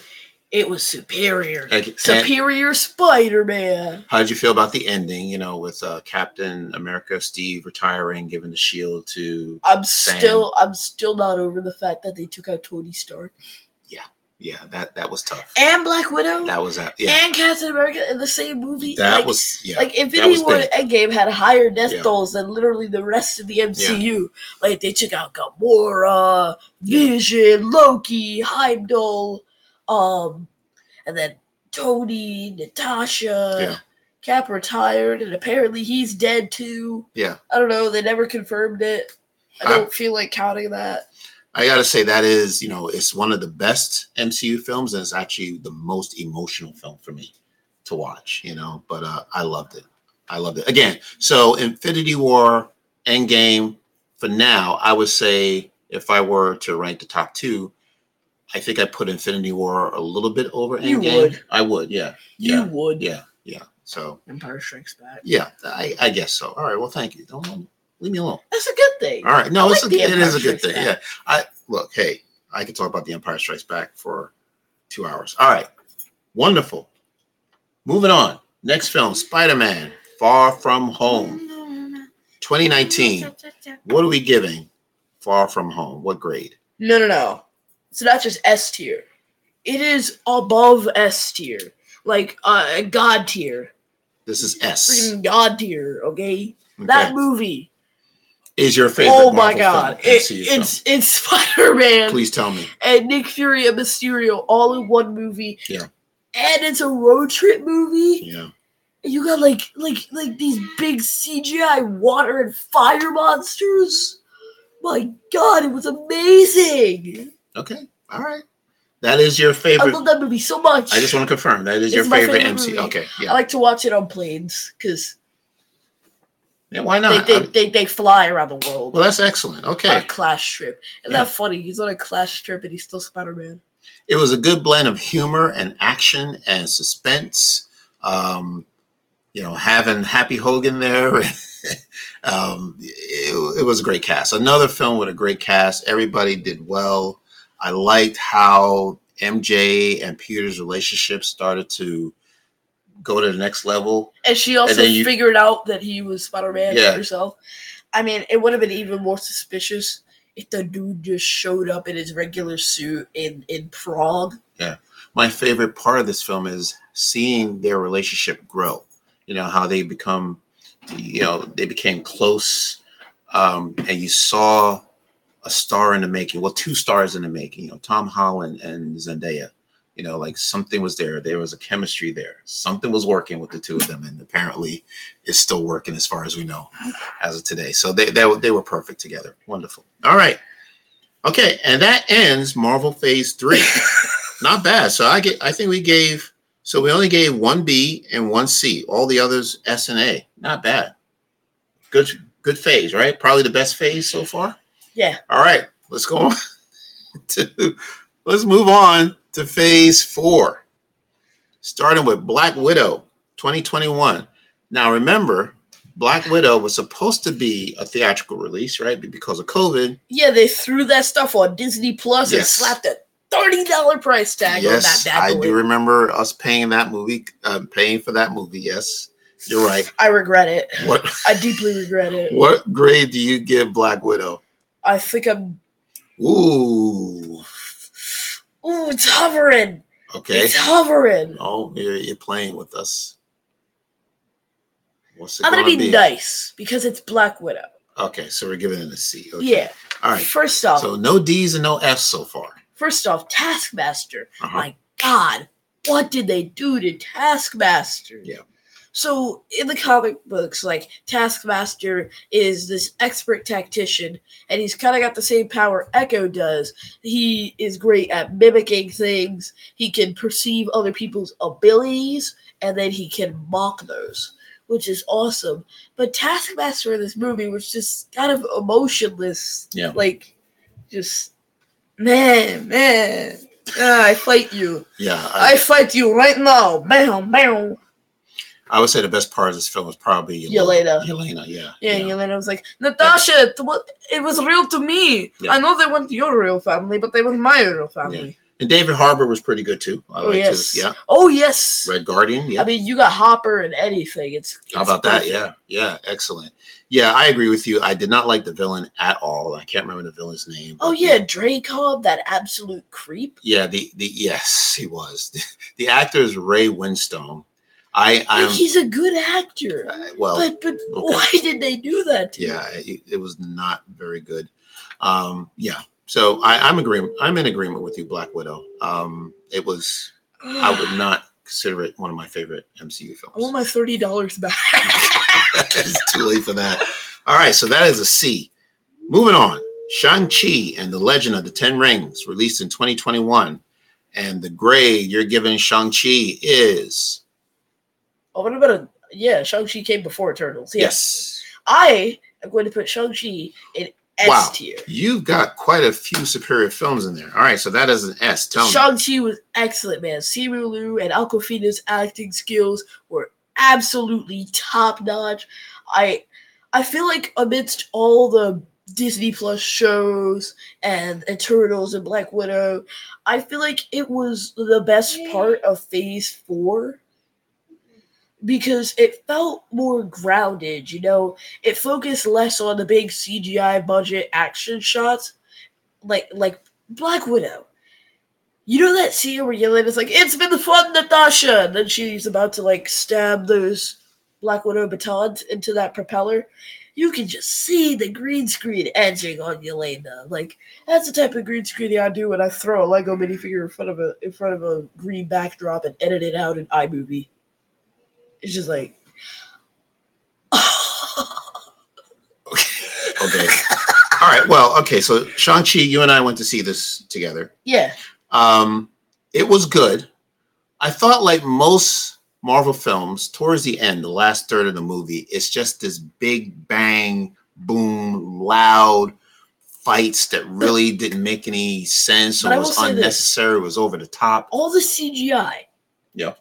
It was superior. And- Superior Spider-Man. How did you feel about the ending? You know, with uh, Captain America, Steve retiring, giving the shield to I'm Sam. still, I'm still not over the fact that they took out Tony Stark yeah. Yeah, that that was tough. and Black Widow That was that. Yeah, and Captain America in the same movie. that like, was yeah. like Infinity War big. and Endgame had higher death Yeah. tolls than literally the rest of the MCU. Like they took out Gamora, Vision, Loki, Heimdall, um, and then Tony, Natasha. Yeah. Cap retired, and apparently he's dead too. Yeah. I don't know. They never confirmed it. I I- don't feel like counting that. I got to say that is, you know, it's one of the best MCU films, and it's actually the most emotional film for me to watch. You know, but uh, I loved it. I loved it again. So, Infinity War, Endgame. For now, I would say if I were to rank the top two, I think I put Infinity War a little bit over You Endgame. would. I would, yeah, You Yeah. would. yeah, yeah. So, Empire Strikes Back. yeah, I, I guess so. All right. Well, thank you. Don't leave me alone. That's a good thing. All right. No, I it's like a, it is a good thing. Back. Yeah. I look, hey, I could talk about the Empire Strikes Back for two hours. All right. Wonderful. Moving on. Next film, Spider-Man, Far From Home, 2019. What are we giving Far From Home? What grade? No, no, no. It's not just S tier. It is above S tier, like uh, God tier, This is S. freaking God tier. Okay, Okay. that movie. Is your favorite? Oh my Marvel God! It, film? it's it's [LAUGHS] Spider Man Please tell me. and Nick Fury and Mysterio all in one movie. Yeah. And it's a road trip movie. Yeah. And you got like like like these big CGI water and fire monsters. My God, it was amazing. Okay. All right. That is your favorite. I love that movie so much. I just want to confirm that is It's your favorite, favorite MC. movie. Okay. I like to watch it on planes because Yeah. Why not? they, I- they, they fly around the world well, that's excellent. on Okay. a class trip. Isn't Yeah. that funny? He's on a class trip and he's still Spider Man. it was a good blend of humor and action and suspense. Um, you know, having Happy Hogan there, [LAUGHS] um, it, it was a great cast. Another film with a great cast. Everybody did well. I liked how MJ and Peter's relationship started to go to the next level. And she also then you- figured out that he was Spider Man Yeah. herself. I mean, it would have been even more suspicious if the dude just showed up in his regular suit in, in Prague. Yeah. My favorite part of this film is seeing their relationship grow. You know how they become, you know, they became close, um, and you saw a star in the making. Well, two stars in the making. You know, Tom Holland and Zendaya. You know, like something was there. There was a chemistry there. Something was working with the two of them, and apparently, it's still working as far as we know as of today. So they they, were- they were perfect together. Wonderful. All right. Okay, and that ends Marvel Phase Three [LAUGHS] not bad. So I get I think we gave so we only gave one B and one C. All the others S and A. Not bad. Good good phase, right? Probably the best phase so far. Yeah. All right, let's go on [LAUGHS] to let's move on to phase four. starting with Black Widow 2021. Now, remember, Black Widow was supposed to be a theatrical release, right? Because of COVID, Yeah, they threw that stuff on Disney Plus and Yes. slapped a thirty dollar price tag yes, on that bad I do remember us paying that movie, uh, paying for that movie. Yes, you're right. I regret it. What I deeply regret it. what grade do you give Black Widow? I think I'm. Ooh, Ooh, it's hovering. okay. It's hovering. Oh, you're, you're playing with us. What's it I'm gonna gonna be, nice because it's Black Widow. Okay, so we're giving it a C. Okay. Yeah. All right. First off, So no D's and no F's so far. first off, Taskmaster. Uh-huh. My God, what did they do to Taskmaster? Yeah. So in the comic books, like Taskmaster is this expert tactician, and he's kind of got the same power Echo does. He is great at mimicking things. He can perceive other people's abilities, and then he can mock those, which is awesome. But Taskmaster in this movie was just kind of emotionless. Yeah. Like, just man, man. ah, I fight you. Yeah, I, I fight you right now. Bam, bam. I would say the best part of this film was probably Yelena. Yelena, yeah. Yeah, and Yelena was like, Natasha, it, wa- it was real to me. Yeah. I know they weren't your real family, but they were my real family. And David Harbour was pretty good too. I Oh, liked yes. his- yeah. Oh, yes. Red Guardian, yeah. I mean, you got Hopper and anything. It's, How it's about that? Yeah, yeah, excellent. Yeah, I agree with you. I did not like the villain at all. I can't remember the villain's name. Oh but yeah, Dreykov, that absolute creep. yeah. The the yes, he was. [LAUGHS] The actor is Ray Winstone. I I'm he's a good actor, uh, well. but but why did they do that? To yeah, it, it was not very good. Um, yeah. So I, I'm agreement. I'm in agreement with you, Black Widow. Um, it was. I would [SIGHS] not consider it one of my favorite MCU I films. want my thirty dollars back. [LAUGHS] it's too late for that. All right, so that is a C. Moving on. Shang-Chi and the Legend of the Ten Rings, released in 2021. And the grade you're giving Shang-Chi is oh, what about a yeah? Shang Chi came before Eternals. Yeah. yes. I am going to put Shang Chi in S Wow. tier. You've got quite a few superior films in there. All right, so that is an S. Tell me. Shang Chi was excellent, man. Simu Liu and Awkwafina's acting skills were absolutely top notch. I I feel like amidst all the Disney Plus shows and Eternals and Black Widow, I feel like it was the best part of Phase Four because it felt more grounded. You know, it focused less on the big CGI budget action shots, like like Black Widow. You know that scene where Yelena's like, "It's been fun, Natasha," and then she's about to like stab those Black Widow batons into that propeller. You can just see the green screen edging on Yelena. Like that's the type of green screen I do when I throw a Lego minifigure in front of a in front of a green backdrop and edit it out in iMovie. It's just like, Okay. All right. Well, okay. So Shang-Chi, you and I went to see this together. yeah, Um, it was good. I thought, like most Marvel films, towards the end, the last third of the movie, it's just this big bang, boom, loud fights that really didn't make any sense or was say this. unnecessary, was over the top. all the CGI. Yeah.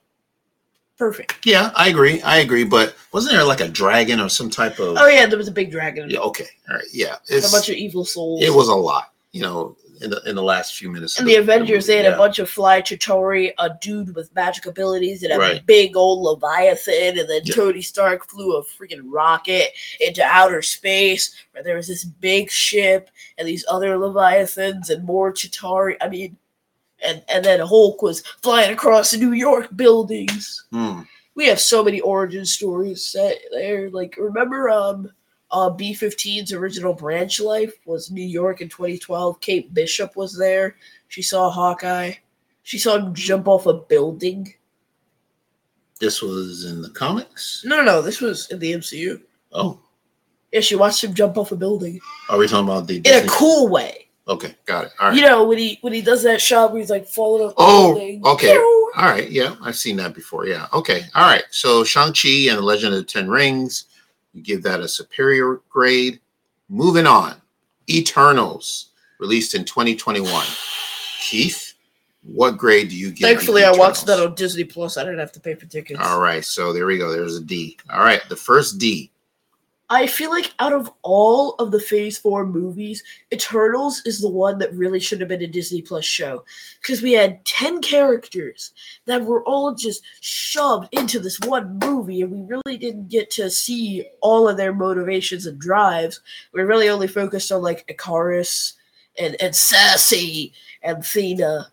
Perfect. Yeah, I agree. I agree. But wasn't there like a dragon or some type of? Oh yeah, there was a big dragon. Yeah. Okay. All right. Yeah. a bunch of evil souls. it was a lot. You know, in the in the last few minutes. And of the Avengers, they had yeah. a bunch of Fly Chitauri, a dude with magic abilities, and a Right. big old Leviathan, and then Yeah. Tony Stark flew a freaking rocket into outer space where there was this big ship and these other Leviathans and more Chitauri. I mean, and and then Hulk was flying across the New York buildings. Hmm. We have so many origin stories set there. Like, remember, um, uh, B15's original branch life was New York in 2012. Kate Bishop was there. She saw Hawkeye. She saw him jump off a building. This was in the comics. No, no, no. This was in the MCU. Oh, Yeah, she watched him jump off a building are we talking about the? in a cool way. Okay, got it. All right. You know when he when he does that shot where he's like falling off. the Oh, building. okay. All right. Yeah, I've seen that before. Yeah. Okay. All right. So Shang-Chi and the Legend of the Ten Rings, you give that a superior grade. Moving on. Eternals, released in 2021. Keith? What grade do you give? Thankfully, I watched that Eternals? on Disney Plus. I didn't have to pay for tickets. All right, so there we go. There's a D. All right, the first D. I feel like out of all of the Phase Four movies, Eternals is the one that really should have been a Disney Plus show because we had ten characters that were all just shoved into this one movie, and we really didn't get to see all of their motivations and drives. We really only focused on like Ikaris and and Sassy and Thena,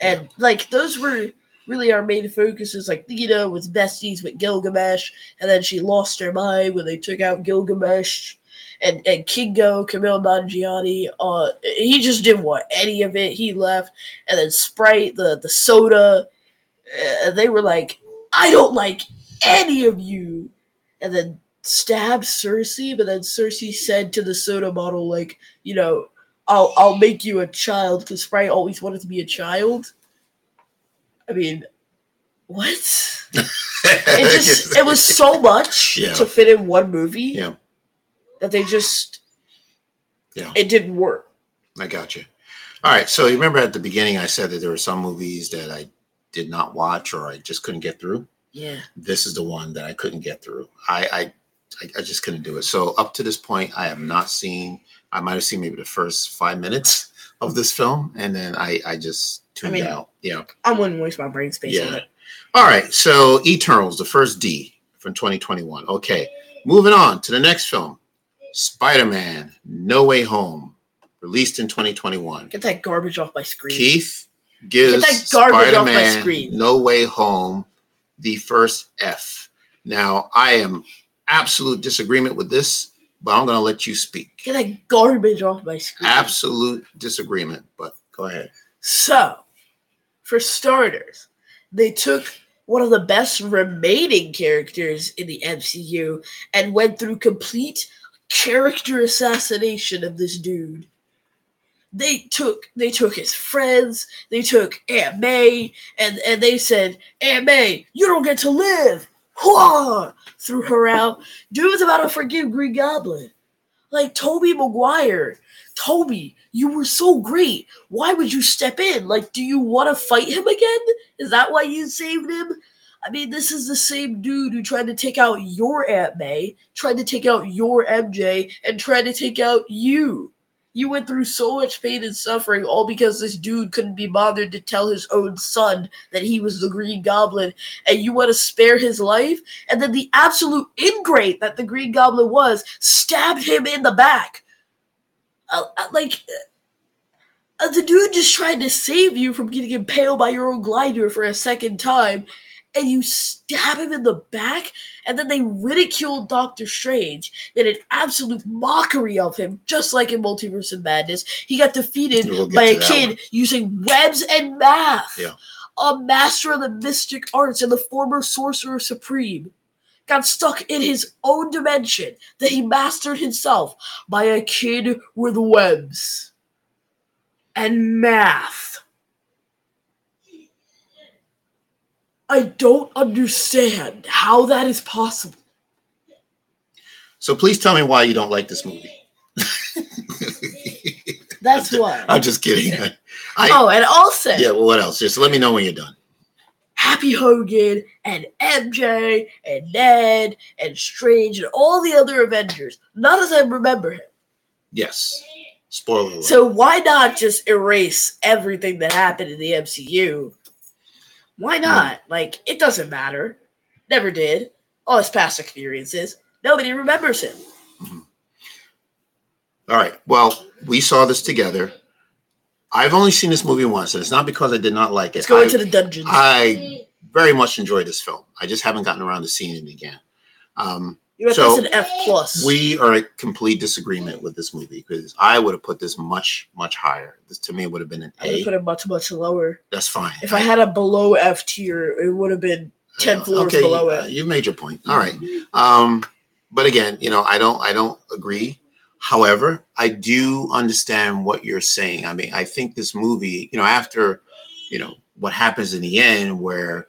and like those were really our main focus is Like Thena was besties with Gilgamesh and then she lost her mind when they took out Gilgamesh. And and Kingo, Kumail Nanjiani, uh, he just didn't want any of it. He left, and then Sprite, the the soda, uh, they were like, "I don't like any of you," and then stabbed Sersi. But then Sersi said to the soda bottle, like, you know, "I'll I'll make you a child," because Sprite always wanted to be a child. I mean, what? [LAUGHS] it just it was so much Yeah. to fit in one movie Yeah. that they just Yeah. it didn't work. I got you. All right. So you remember at the beginning, I said that there were some movies that I did not watch or I just couldn't get through. Yeah. This is the one that I couldn't get through. I I, I, I just couldn't do it. So up to this point, I have not seen. I might have seen maybe the first five minutes of this film, and then I I just tuned mean, out. Yeah. I wouldn't waste my brain space on Yeah. it. All right. So Eternals, the first D from 2021. Okay. Moving on to the next film, Spider-Man: No Way Home, released in 2021. Get that garbage off my screen. Keith gives that garbage off my Spider-Man screen. No Way Home the first F. Now, I am absolute disagreement with this, but I'm going to let you speak. Get that garbage off my screen. Absolute disagreement, but go ahead. So, for starters, they took one of the best remaining characters in the MCU and went through complete character assassination of this dude. They took they took his friends, they took Aunt May, and, and they said, Aunt May, you don't get to live. Hwah! Threw her out. Dude's about to forgive Green Goblin. Like Tobey Maguire. Tobey, you were so great. Why would you step in? Like, do you want to fight him again? Is that why you saved him? I mean, this is the same dude who tried to take out your Aunt May, tried to take out your MJ, and tried to take out you. You went through so much pain and suffering all because this dude couldn't be bothered to tell his own son that he was the Green Goblin, and you want to spare his life? And then the absolute ingrate that the Green Goblin was stabbed him in the back. Uh, uh, like, uh, the dude just tried to save you from getting impaled by your own glider for a second time, and you stab him in the back, and then they ridiculed Doctor Strange in an absolute mockery of him, just like in Multiverse of Madness. He got defeated We'll by a kid one. using webs and math. Yeah. A master of the mystic arts and the former sorcerer supreme got stuck in his own dimension that he mastered himself by a kid with webs and math. I don't understand how that is possible. So please tell me why you don't like this movie. [LAUGHS] That's why. I'm just kidding. [LAUGHS] [LAUGHS] I, Oh, and also, yeah, well, what else? Just let me know when you're done. Happy Hogan and MJ and Ned and Strange and all the other Avengers. not as I remember him. Yes. Spoiler alert. So why not just erase everything that happened in the MCU? Why not? Like it doesn't matter. Never did. All his past experiences. Nobody remembers him. All right. Well, we saw this together. I've only seen this movie once, and it's not because I did not like it. Let's go I- into the dungeons. I very much enjoyed this film. I just haven't gotten around to seeing it again. Um, you got so, an F plus. we are in complete disagreement with this movie because I would have put this much, much higher. This to me would have been an I would A. put it much much lower. That's fine. If I had a below F tier, it would have been ten floors okay, below uh, it. you made your point. All right. Um, but again, you know, I don't, I don't agree. However, I do understand what you're saying. I mean, I think this movie, you know, after, you know, what happens in the end where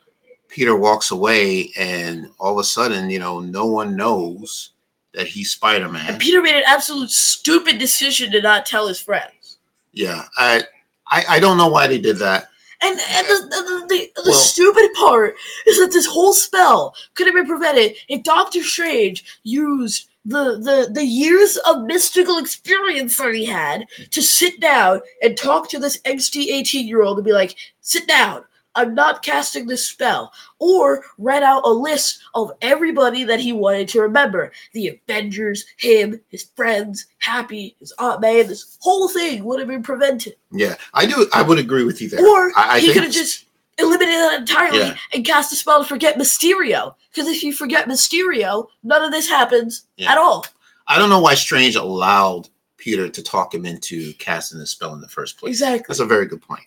Peter walks away and all of a sudden, you know, no one knows that he's Spider Man. And Peter made an absolute stupid decision to not tell his friends. Yeah, I, I, I don't know why they did that. And and the the, the, the Well- stupid part is that this whole spell could have been prevented if Doctor Strange used the, the the years of mystical experience that he had to sit down and talk to this angsty 18 year old and be like, sit down. I'm not casting this spell. Or read out a list of everybody that he wanted to remember. The Avengers, him, his friends, Happy, his Aunt May, this whole thing would have been prevented. Yeah, I do. I would agree with you there. Or I, I he could have just eliminated that entirely Yeah. and cast a spell to forget Mysterio. Because if you forget Mysterio, none of this happens Yeah. at all. I don't know why Strange allowed Peter to talk him into casting the spell in the first place. Exactly. That's a very good point.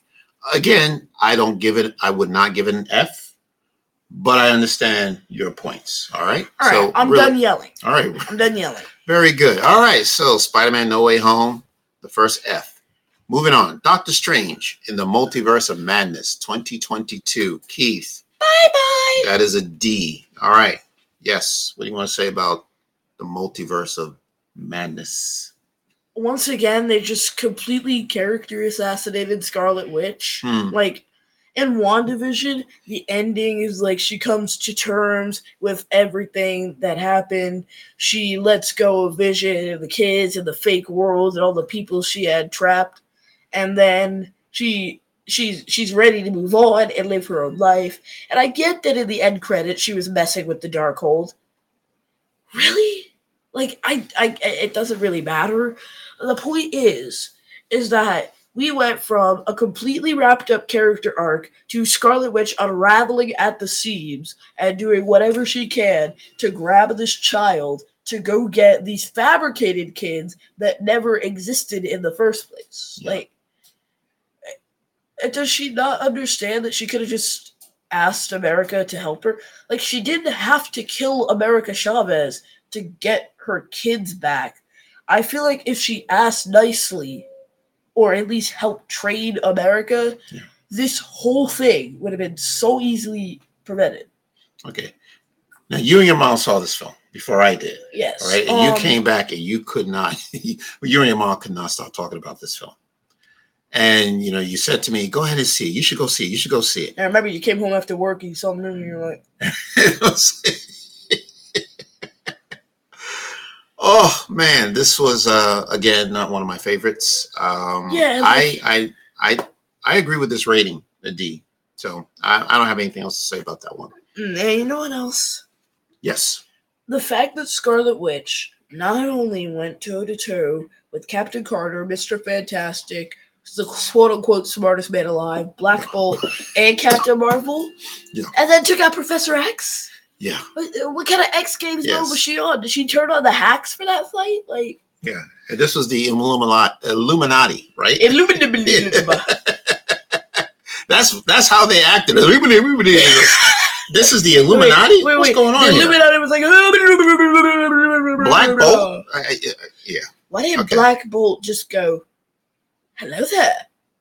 Again, I don't give it. I would not give it an F, but I understand your points. All right. All right, I'm really- done yelling. All right. I'm done yelling. Very good. All right. So Spider-Man: No Way Home, the first F. Moving on. Doctor Strange in the Multiverse of Madness, 2022. Keith, Bye bye. that is a D. All right. Yes. What do you want to say about the Multiverse of Madness? Once again, they just completely character assassinated Scarlet Witch. Hmm. Like in WandaVision, the ending is like she comes to terms with everything that happened. She lets go of Vision and the kids and the fake world and all the people she had trapped. And then she she's she's ready to move on and live her own life. And I get that in the end credits she was messing with the Darkhold. Really? Like I I it doesn't really matter. The point is is that we went from a completely wrapped up character arc to Scarlet Witch unraveling at the seams and doing whatever she can to grab this child to go get these fabricated kids that never existed in the first place. Yeah. Like, does she not understand that she could have just asked America to help her? Like, she didn't have to kill America Chavez to get her kids back. I feel like if she asked nicely, or at least helped train America, Yeah. this whole thing would have been so easily prevented. Okay. Now you and your mom saw this film before I did. Yes. All right. And Um, you came back and you could not, [LAUGHS] you and your mom could not stop talking about this film. And you know, you said to me, "Go ahead and see it. You should go see it. You should go see it." I remember you came home after work and you saw the movie and you're like, [LAUGHS] oh man, this was uh again not one of my favorites. Um Yeah, I I I I agree with this rating, a D. So I, I don't have anything else to say about that one. mm, and you know what else? Yes. The fact that Scarlet Witch not only went toe to toe with Captain Carter, Mr. Fantastic, the quote unquote smartest man alive, Black Bolt, and Captain Marvel, Yeah. and then took out Professor X. Yeah. What, what kind of X Games mode was she on? Did she turn on the hacks for that fight? Like, Yeah. And this was the Illuminati, right? Illuminati. [LAUGHS] That's that's how they acted. This is the Illuminati. Wait, wait, What's wait. going on The here? Illuminati was like [LAUGHS] Black Bolt. I- yeah. Why didn't Okay. Black Bolt just go, "Hello there,"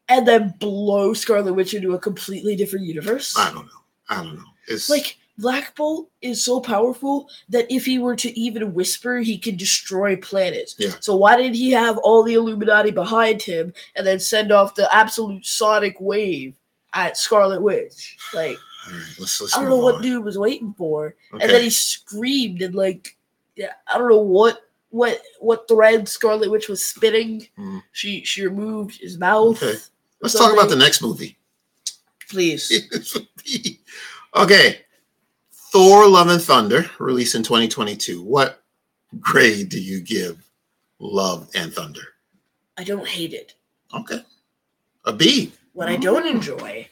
and then blow Scarlet Witch into a completely different universe? I don't know. I don't know. It's Like Black Bolt is so powerful that if he were to even whisper, he can destroy planets. Yeah. So why did he have all the Illuminati behind him and then send off the absolute sonic wave at Scarlet Witch? Like right, let's let's I don't know what dude was waiting for. Okay. And then he screamed and like yeah, I don't know what what what thread Scarlet Witch was spitting. Mm. She she removed his mouth. Okay. Let's talk about the next movie. please. [LAUGHS] okay. Thor Love and Thunder, released in 2022. What grade do you give Love and Thunder? I don't hate it. Okay. A B. What I don't enjoy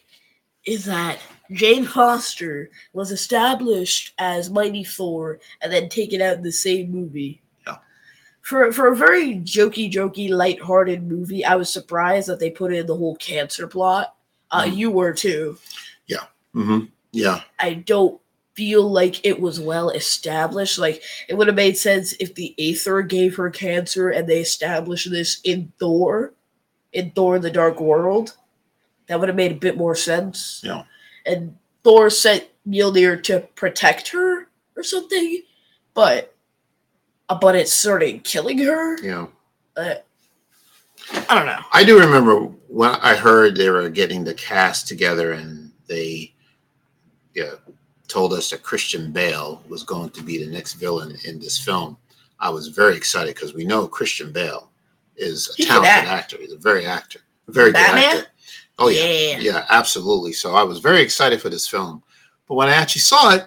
is that Jane Foster was established as Mighty Thor and then taken out in the same movie. Yeah. For for a very jokey, jokey, lighthearted movie, I was surprised that they put in the whole cancer plot. Uh, Mhm. You were too. Yeah. Mm-hmm. Yeah. I don't feel like it was well established. Like it would have made sense if the Aether gave her cancer and they established this in Thor, in Thor: The Dark World. That would have made a bit more sense. Yeah. And Thor sent Mjolnir to protect her or something, but but it started killing her. Yeah. Uh, I don't know. I do remember when I heard they were getting the cast together and they yeah, told us that Christian Bale was going to be the next villain in this film. I was very excited because we know Christian Bale is a talented act. actor. He's a very actor, a very Batman? good actor. Oh yeah. yeah. yeah, absolutely. So I was very excited for this film, but when I actually saw it,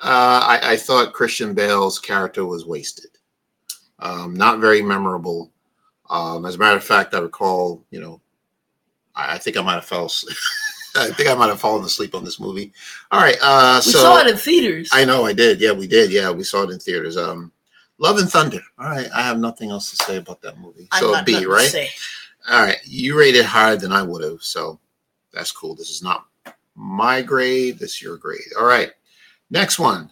uh, I, I thought Christian Bale's character was wasted. Um, not very memorable. Um, as a matter of fact, I recall, you know, I, I think I might have fell. asleep. [LAUGHS] I think I might have fallen asleep on this movie. All right, uh, We so saw it in theaters. I know I did. Yeah, we did. Yeah, we saw it in theaters. Um, Love and Thunder. All right, I have nothing else to say about that movie. So B, right? say. All right, you rated higher than I would have, so that's cool. This is not my grade. This is your grade. All right, next one.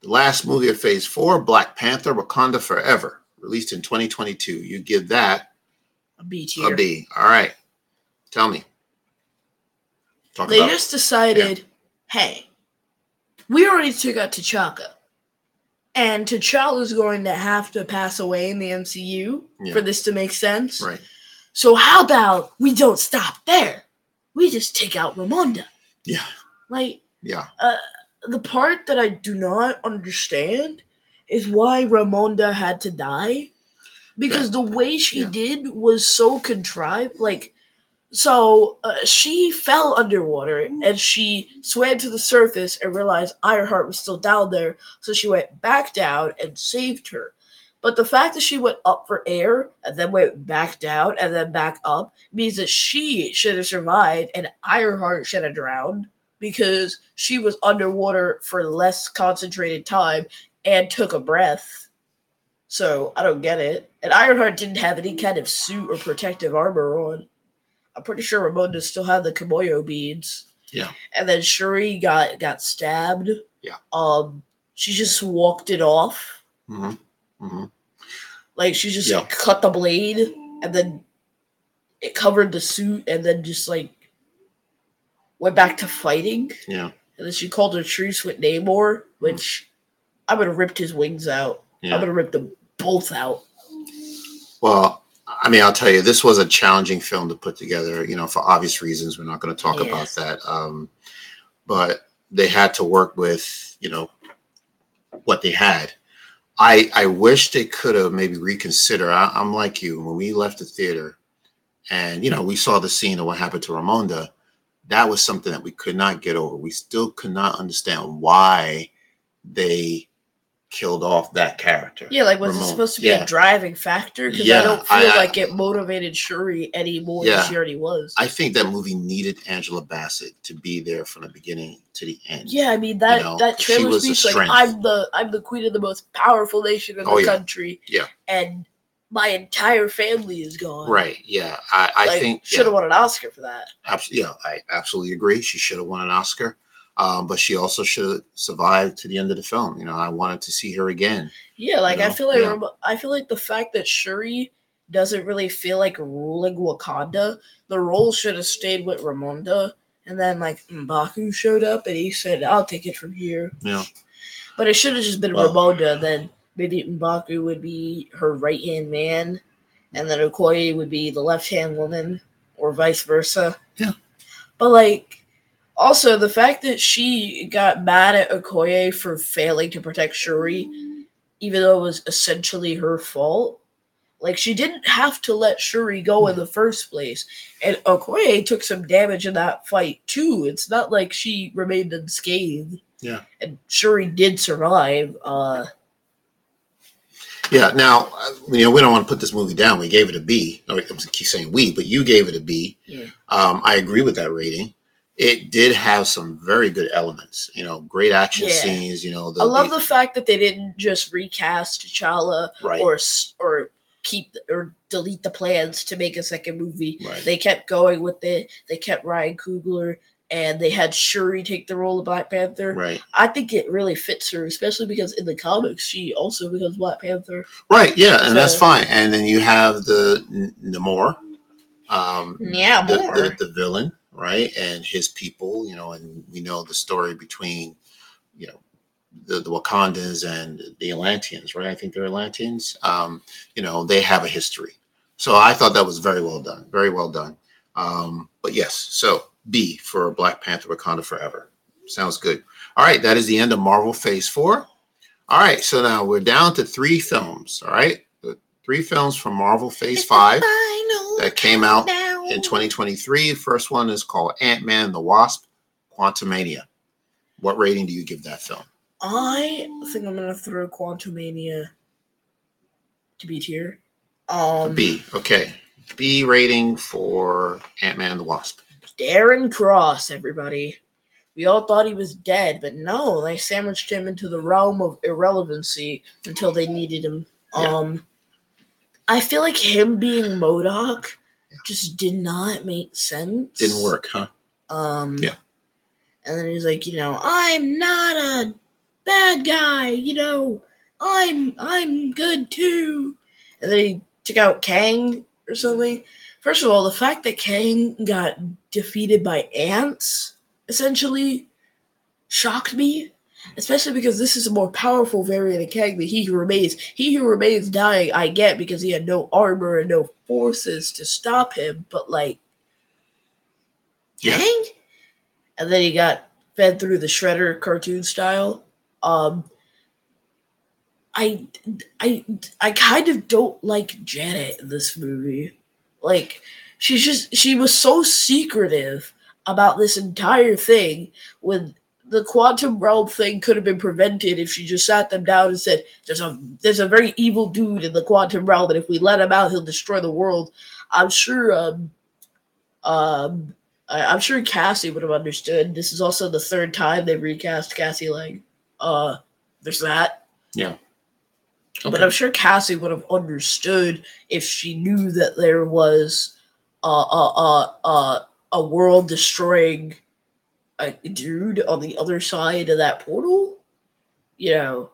The last movie of Phase Four, Black Panther: Wakanda Forever, released in 2022. You give that A B tier. a B. All right, tell me. Talk They about just decided, hey, we already took out T'Chaka. And T'Challa is going to have to pass away in the MCU Yeah. for this to make sense. right. So how about we don't stop there? We just take out Ramonda. Yeah, Like yeah, Uh, the part that I do not understand is why Ramonda had to die. Because the way she Yeah. did was so contrived. Like, so uh, she fell underwater and she swam to the surface and realized Ironheart was still down there. So she went back down and saved her. But the fact that she went up for air and then went back down and then back up means that she should have survived and Ironheart should have drowned because she was underwater for less concentrated time and took a breath. So I don't get it. And Ironheart didn't have any kind of suit or protective armor on. I'm pretty sure Ramonda still had the Kimoyo beads. Yeah. And then Shuri got got stabbed. Yeah. Um, she just walked it off. hmm hmm Like she just Yeah. cut the blade and then it covered the suit and then just like went back to fighting. yeah, And then she called a truce with Namor, which I would have ripped his wings out. Yeah. I would have ripped them both out. Well, I mean, I'll tell you, this was a challenging film to put together. You know, for obvious reasons, we're not going to talk Yeah. about that. Um, but they had to work with, you know, what they had. I I wish they could have maybe reconsider. I, I'm like you when we left the theater, and you know, we saw the scene of what happened to Ramonda. That was something that we could not get over. We still could not understand why they killed off that character. Yeah, like was it supposed to be Yeah. a driving factor? Because Yeah, I don't feel I- like it motivated Shuri any more Yeah. than she already was. I think that movie needed Angela Bassett to be there from the beginning to the end. yeah, I mean that know, that trailer was speech, like strength. I'm the I'm the queen of the most powerful nation in oh, the Oh, yeah. country. Yeah. And my entire family is gone. Right. Yeah. I, I Like, think should have won an Oscar for that. abs- yeah, I absolutely agree. She should have won an Oscar. Um, but she also should have survived to the end of the film. You know, I wanted to see her again. Yeah, like I know? feel like Yeah. I feel like the fact that Shuri doesn't really feel like ruling Wakanda, the role should have stayed with Ramonda, and then like Mbaku showed up and he said, "I'll take it from here." Yeah. But it should have just been Well- Ramonda. Then maybe Mbaku would be her right hand man, and then Okoye would be the left hand woman, or vice versa. Yeah. But like, also the fact that she got mad at Okoye for failing to protect Shuri, even though it was essentially her fault. Like she didn't have to let Shuri go in the first place, and Okoye took some damage in that fight too. It's not like she remained unscathed. Yeah. and Shuri did survive. Uh, Yeah. Now, you know, we don't want to put this movie down. We gave it a B. No, I keep saying we, but you gave it a B. yeah, Um, I agree with that rating. It did have some very good elements. You know, great action Yeah. scenes. You know, the, I love the fact that they didn't just recast T'Challa right. or or keep or delete the plans to make a second movie. right. They kept going with it. They kept Ryan Coogler, and they had Shuri take the role of Black Panther. right. I think it really fits her, especially because in the comics she also becomes Black Panther. Right, yeah, and that's fine. And then you have the Namor, um, Yeah, the, the, the villain, right, and his people. You know, and we know the story between, you know, the, the Wakandans and the Atlanteans, right? I think they're Atlanteans. Um, you know, they have a history. So I thought that was very well done. Very well done. Um, but yes, so B for Black Panther Wakanda Forever. Sounds good. All right, that is the end of Marvel Phase 4. All right, so now we're down to three films. All right, the three films from Marvel Phase 5 that came out in 2023. First one is called Ant Man and the Wasp Quantumania. What rating do you give that film? I think I'm gonna throw Quantumania to B tier. Um, B. Okay. B rating for Ant Man and the Wasp. Darren Cross, everybody. We all thought he was dead, but no, they sandwiched him into the realm of irrelevancy until they needed him. Yeah. Um, I feel like him being MODOK just did not make sense. Didn't work, huh? Um, Yeah. And then he's like, you know, I'm not a bad guy. You know, I'm I'm good too. And then he took out Kang or something. First of all, the fact that Kang got defeated by ants essentially shocked me, especially because this is a more powerful variant of Kang than He Who Remains. He Who Remains dying, I get because he had no armor and no forces to stop him, but like, Yeah. Kang? And then he got fed through the Shredder cartoon style. Um, I, I, I kind of don't like Janet in this movie. Like, she's just she was so secretive about this entire thing when the quantum realm thing could have been prevented if she just sat them down and said, "There's a there's a very evil dude in the quantum realm, and if we let him out, he'll destroy the world." I'm sure. Um, um, I, I'm sure Cassie would have understood. This is also the third time they've recast Cassie Lang. Uh, there's that. Yeah. But I'm sure Cassie would have understood if she knew that there was a a a a, a world destroying a dude on the other side of that portal. You know,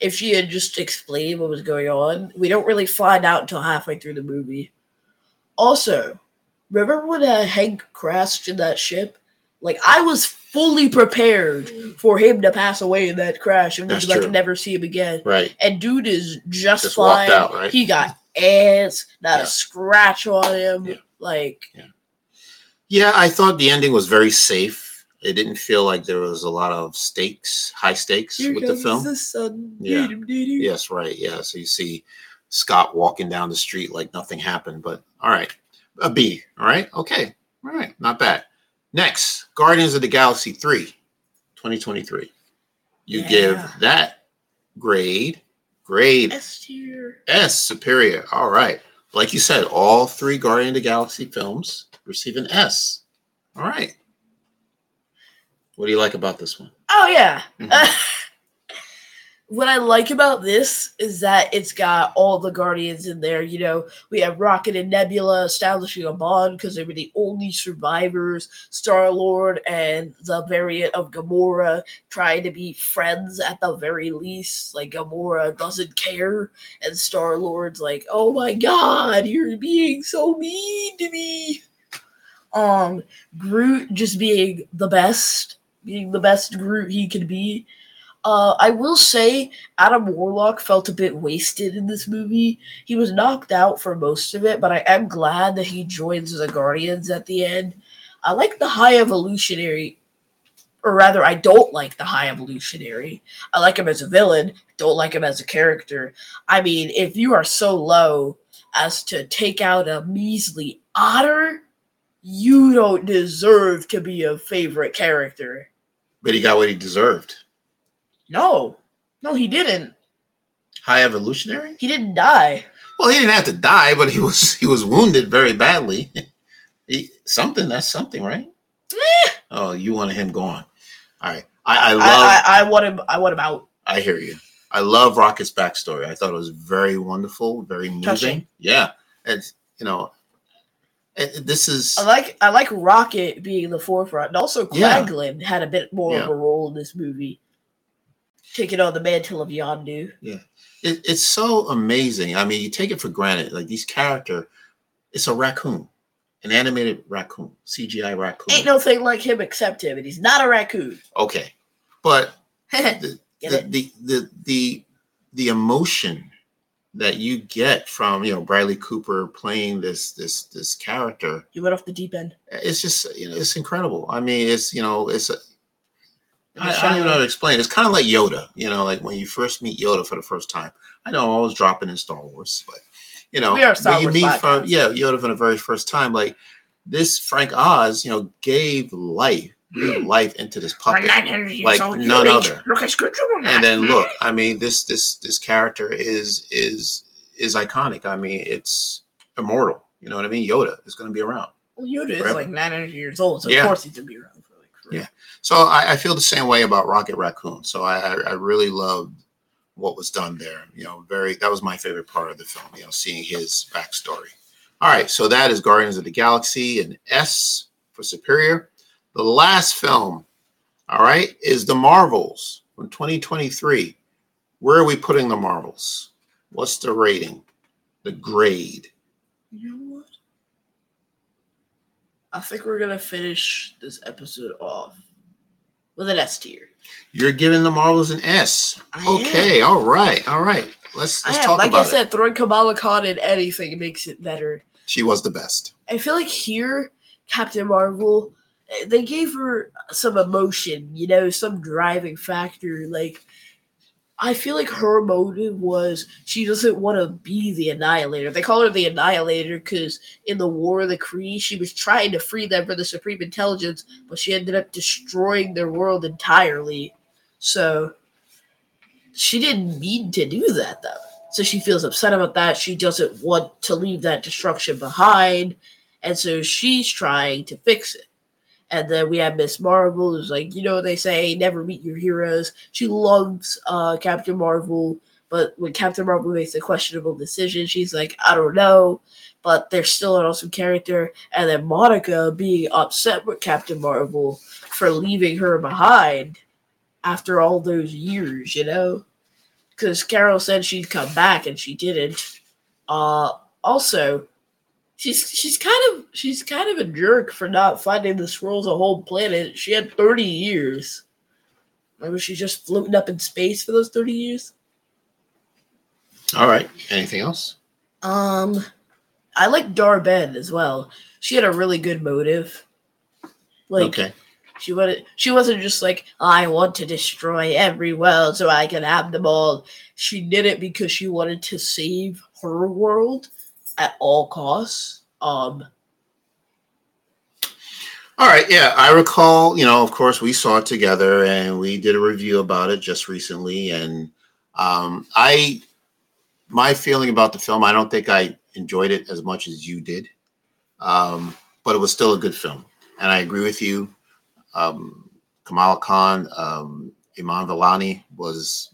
if she had just explained what was going on, we don't really find out until halfway through the movie. Also, remember when uh, Hank crashed in that ship? Like I was fully prepared for him to pass away in that crash and we That's could like never see him again right. and dude is just, Just out, right? He got ants, not Yeah. a scratch on him. Yeah. Like, Yeah, I thought the ending was very safe. It didn't feel like there was a lot of stakes, high stakes here with the film. the. Yeah. Yes, right. Yeah. So you see Scott walking down the street like nothing happened, but all right. A B. All right. Okay. All right. Not bad. Next, Guardians of the Galaxy 3, 2023. You Yeah. give that grade, grade S tier. S, superior. All right. Like you said, all three Guardian of the Galaxy films receive an S. All right. What do you like about this one? Oh yeah. Mhm. [LAUGHS] what I like about this is that it's got all the Guardians in there. You know, we have Rocket and Nebula establishing a bond because they were the only survivors. Star Lord and the variant of Gamora trying to be friends at the very least. Like Gamora doesn't care, and Star Lord's like, "Oh my God, you're being so mean to me." Um, Groot just being the best, being the best Groot he could be. Uh, I will say Adam Warlock felt a bit wasted in this movie. He was knocked out for most of it, but I am glad that he joins the Guardians at the end. I like the High Evolutionary, or rather, I don't like the High Evolutionary. I like him as a villain, don't like him as a character. I mean, if you are so low as to take out a measly otter, you don't deserve to be a favorite character. But he got what he deserved. No, no, he didn't. High evolutionary? He didn't die. Well, he didn't have to die, but he was he was wounded very badly. [LAUGHS] He, something that's something, right? Eh. Oh, you wanted him gone. All right. I, I I, love I, I want him. I want him out. I hear you. I love Rocket's backstory. I thought it was very wonderful, very moving. Touching. Yeah. And you know, this is I like. I like Rocket being the forefront, and also Yeah. Kraglin had a bit more of a role in this movie, taking on the mantle of Yondu. Yeah, it, it's so amazing. I mean, you take it for granted. Like these character, it's a raccoon, an animated raccoon, CGI raccoon. Ain't no thing like him except him, and he's not a raccoon. okay, but [LAUGHS] the, the, the the the the emotion that you get from you know Bradley Cooper playing this this this character. You went off the deep end. It's just you know it's incredible. I mean, it's you know it's. A, I, I don't even know how to explain. It's kind of like Yoda, you know, like when you first meet Yoda for the first time. I know I'm always dropping in Star Wars, but you know, We are Star when you Wars meet from yeah Yoda for the very first time, like this Frank Oz, you know, gave life, life into this puppet. like none other. and then look i mean this this this character is is is iconic i mean it's immortal you know what i mean yoda is going to be around Well, Yoda is like 900 years old, so Yeah. of course he's gonna be around for like forever. Yeah. so I, I feel the same way about rocket raccoon so I i really loved what was done there you know very that was my favorite part of the film you know seeing his backstory all right so that is guardians of the galaxy and s for superior the last film all right is the marvels from 2023 where are we putting the marvels what's the rating the grade You know what? I think we're gonna finish this episode off with an S tier. you're giving the marvels an s I okay all right all right let's let's am. talk Like about it. Like I said, throwing Kamala Khan in anything makes it better. she was the best I feel like here, Captain Marvel, they gave her some emotion, you know, some driving factor. Like, I feel like her motive was she doesn't want to be the Annihilator. They call her the Annihilator because in the War of the Kree, she was trying to free them from the Supreme Intelligence, but she ended up destroying their world entirely. So, she didn't mean to do that, though. So she feels upset about that. She doesn't want to leave that destruction behind. And so she's trying to fix it. And then we have Miss Marvel, who's like, you know, they say never meet your heroes. She loves uh, Captain Marvel, but when Captain Marvel makes a questionable decision, she's like, I don't know, but they're still an awesome character. And then Monica being upset with Captain Marvel for leaving her behind after all those years, you know? Because Carol said she'd come back and she didn't. Uh, also, she's she's kind of she's kind of a jerk for not finding the scrolls a whole planet. She had thirty years. Or was she just floating up in space for those thirty years? all right anything else Um, I like Dar-Benn as well. She had a really good motive. Like okay she wanted, she wasn't just like I want to destroy every world so I can have them all. She did it because she wanted to save her world at all costs. Um, All right, yeah, I recall. You know, of course, we saw it together, and we did a review about it just recently. And um, I, my feeling about the film, I don't think I enjoyed it as much as you did, um, but it was still a good film. And I agree with you. Um, Kamala Khan, um, Iman Vellani was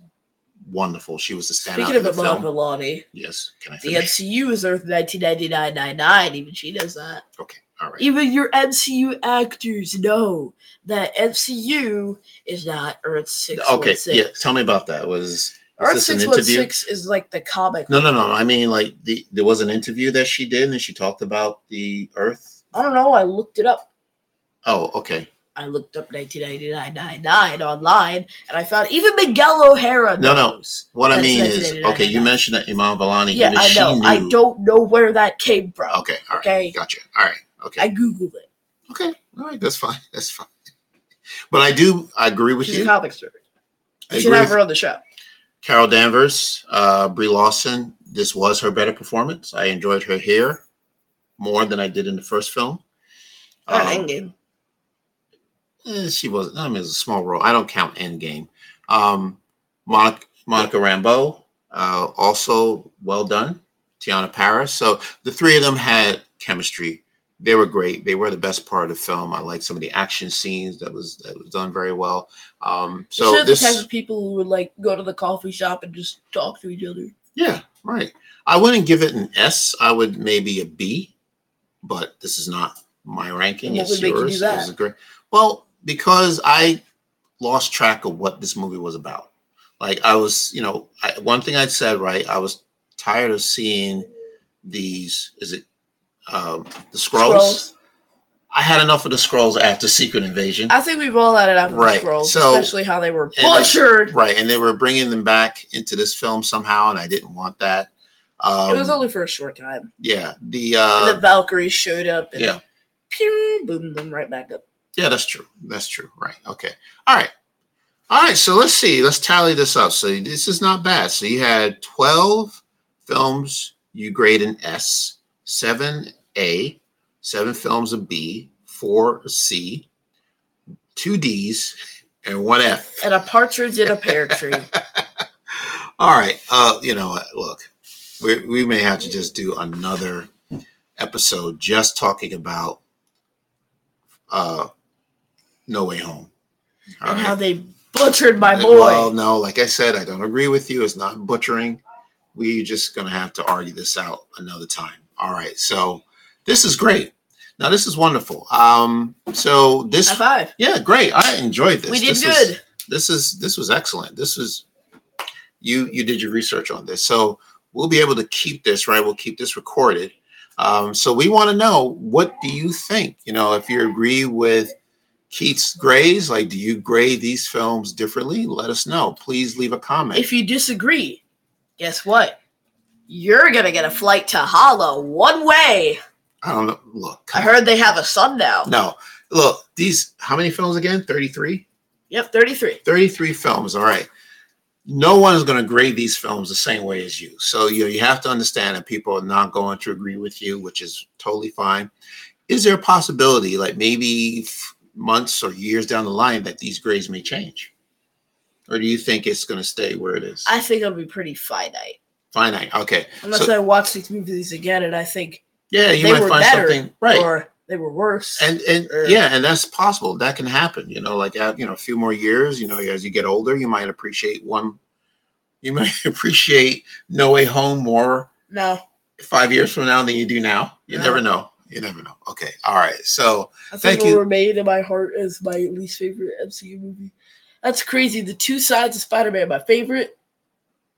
wonderful. She was the standout speaking of the Iman film. Vellani, Yes, can I the? MCU is Earth 1999 Even she knows that. Okay, all right. Even your MCU actors know that MCU is not Earth six. Okay, yeah. Tell me about that. Was, Earth six one six is like the comic. No, no, no. I mean, like the there was an interview that she did, and she talked about the Earth. I don't know. I looked it up. Oh, okay. I looked up 1999 online, and I found even Miguel O'Hara No, no. What I mean is, okay, you mentioned that Iman Vellani. Yeah, I know. Knew. I don't know where that came from. Okay, all right, Okay. gotcha. All right, okay, I googled it. okay, all right. That's fine. That's fine. But I do. I agree with She's you. a comic strip. I You should have her on the show. Carol Danvers, uh, Brie Larson. This was her better performance. I enjoyed her here more than I did in the first film. Not Um, Endgame. Eh, she wasn't. I mean, it was a small role. I don't count Endgame. Um, Monica, Monica Rambeau, uh, also well done. Teyonah Parris. So the three of them had chemistry. They were great. They were the best part of the film. I liked some of the action scenes that was that was done very well. Um, So so the type of people who would like go to the coffee shop and just talk to each other. yeah, right. I wouldn't give it an S. I would maybe a B, but this is not my ranking. What it's would make you do yours. that? This great. Well, because I lost track of what this movie was about. Like I was, you know, I, one thing I said right. I was tired of seeing these. Is it um, the scrolls? I had enough of the scrolls after Secret Invasion. I think we've all had it after Right, the scrolls, so- especially how they were and- butchered. Right, and they were bringing them back into this film somehow, and I didn't want that. Um, it was only for a short time. yeah, the uh, the Valkyries showed up and yeah, pew, boom, them right back up. Yeah, that's true. That's true. Right. Okay. All right. All right. So let's see. Let's tally this up. So this is not bad. So you had twelve films you grade an S, seven A, seven films a B, four a C, two D's, and one F. And a partridge in a pear tree. [LAUGHS] All right. Uh, you know what? Look, we we may have to just do another episode just talking about uh No Way Home. All and right? how they butchered my boy. Well, no, like I said, I don't agree with you. It's not butchering. We're just gonna have to argue this out another time. All right. So this is great. Now this is wonderful. Um, so this High five. yeah, great. I enjoyed this. We did This good. this is this was excellent. This was you you did your research on this, so we'll be able to keep this right. We'll keep this recorded. Um, so we want to know what do you think? You know, if you agree with Keith's grays? like do you grade these films differently? Let us know. Please leave a comment. If you disagree, guess what? You're gonna get a flight to Hala one way. I don't know. Look, I heard they have a sun now. no. Look, these how many films again? 33? Yep, 33. 33 films. All right. No one is going to grade these films the same way as you. So you know, you have to understand that people are not going to agree with you, which is totally fine. Is there a possibility, like maybe months or years down the line, that these grades may change? Or do you think it's going to stay where it is? I think it'll be pretty finite. Finite. Okay. Unless So- I watch these movies again and I think Yeah, you they might were find better something right. or they were worse. and and or- yeah, and that's possible. That can happen. You know, like uh, you know, a few more years. You know, as you get older, you might appreciate one. You [LAUGHS] might appreciate No Way Home more no, five years from now than you do now. You No. never know. You never know. Okay. All right. So I Thank you. remain in my heart as my least favorite MCU movie. That's crazy. The two sides of Spider-Man, my favorite,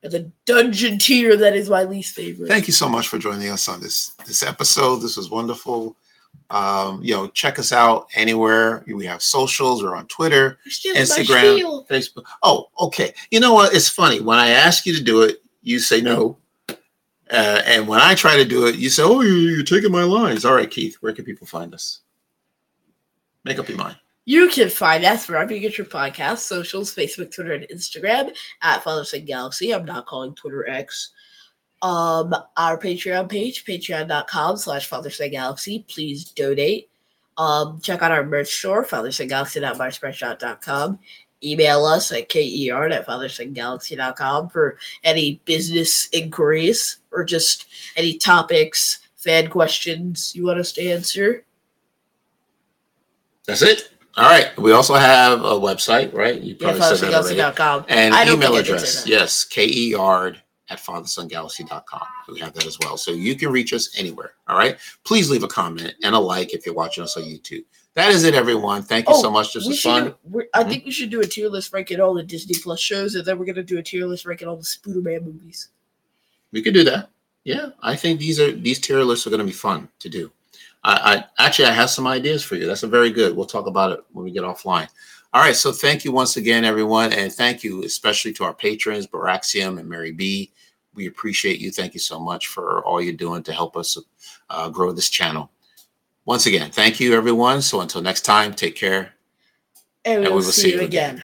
and the dungeon tier that is my least favorite. thank you so much for joining us on this this episode. This was wonderful. Um, you know, check us out anywhere. We have socials. We're on Twitter. You're stealing my Instagram. Facebook. Oh, okay. You know what? It's funny. When I ask you to do it, you say no. Uh, and when I try to do it, you say, "Oh, you- you're taking my lines." All right, Keith. Where can people find us? Make up your mind. You can find us wherever you get your podcast, socials, Facebook, Twitter, and Instagram at Father Son Galaxy. I'm not calling Twitter X. Um, our Patreon page, patreon.com slash Father Son Galaxy. Please donate. Um, check out our merch store, fathersongalaxy.myspreadshop.com. Email us at ker at fathersongalaxy.com for any business inquiries or just any topics, fan questions you want us to answer. That's it. All right. We also have a website, right? You Yeah, probably said that already. And email think I did say address. Yes, keyard at fathersongalaxy.com. We have that as well. So you can reach us anywhere. All right. Please leave a comment and a like if you're watching us on YouTube. That is it, everyone. Thank you Oh, so much. This was fun. do- I Mhm. think we should do a tier list ranking all the Disney Plus shows, and then we're gonna do a tier list ranking all the Spooderman movies. We could do that. Yeah, I think these are these tier lists are going to be fun to do. I, I actually I have some ideas for you. That's a very good. We'll talk about it when we get offline. All right. So thank you once again, everyone, and thank you especially to our patrons, Baraxium and Mary B. We appreciate you. Thank you so much for all you're doing to help us uh, grow this channel. Once again, thank you, everyone. So until next time, take care. And we And will see, you again.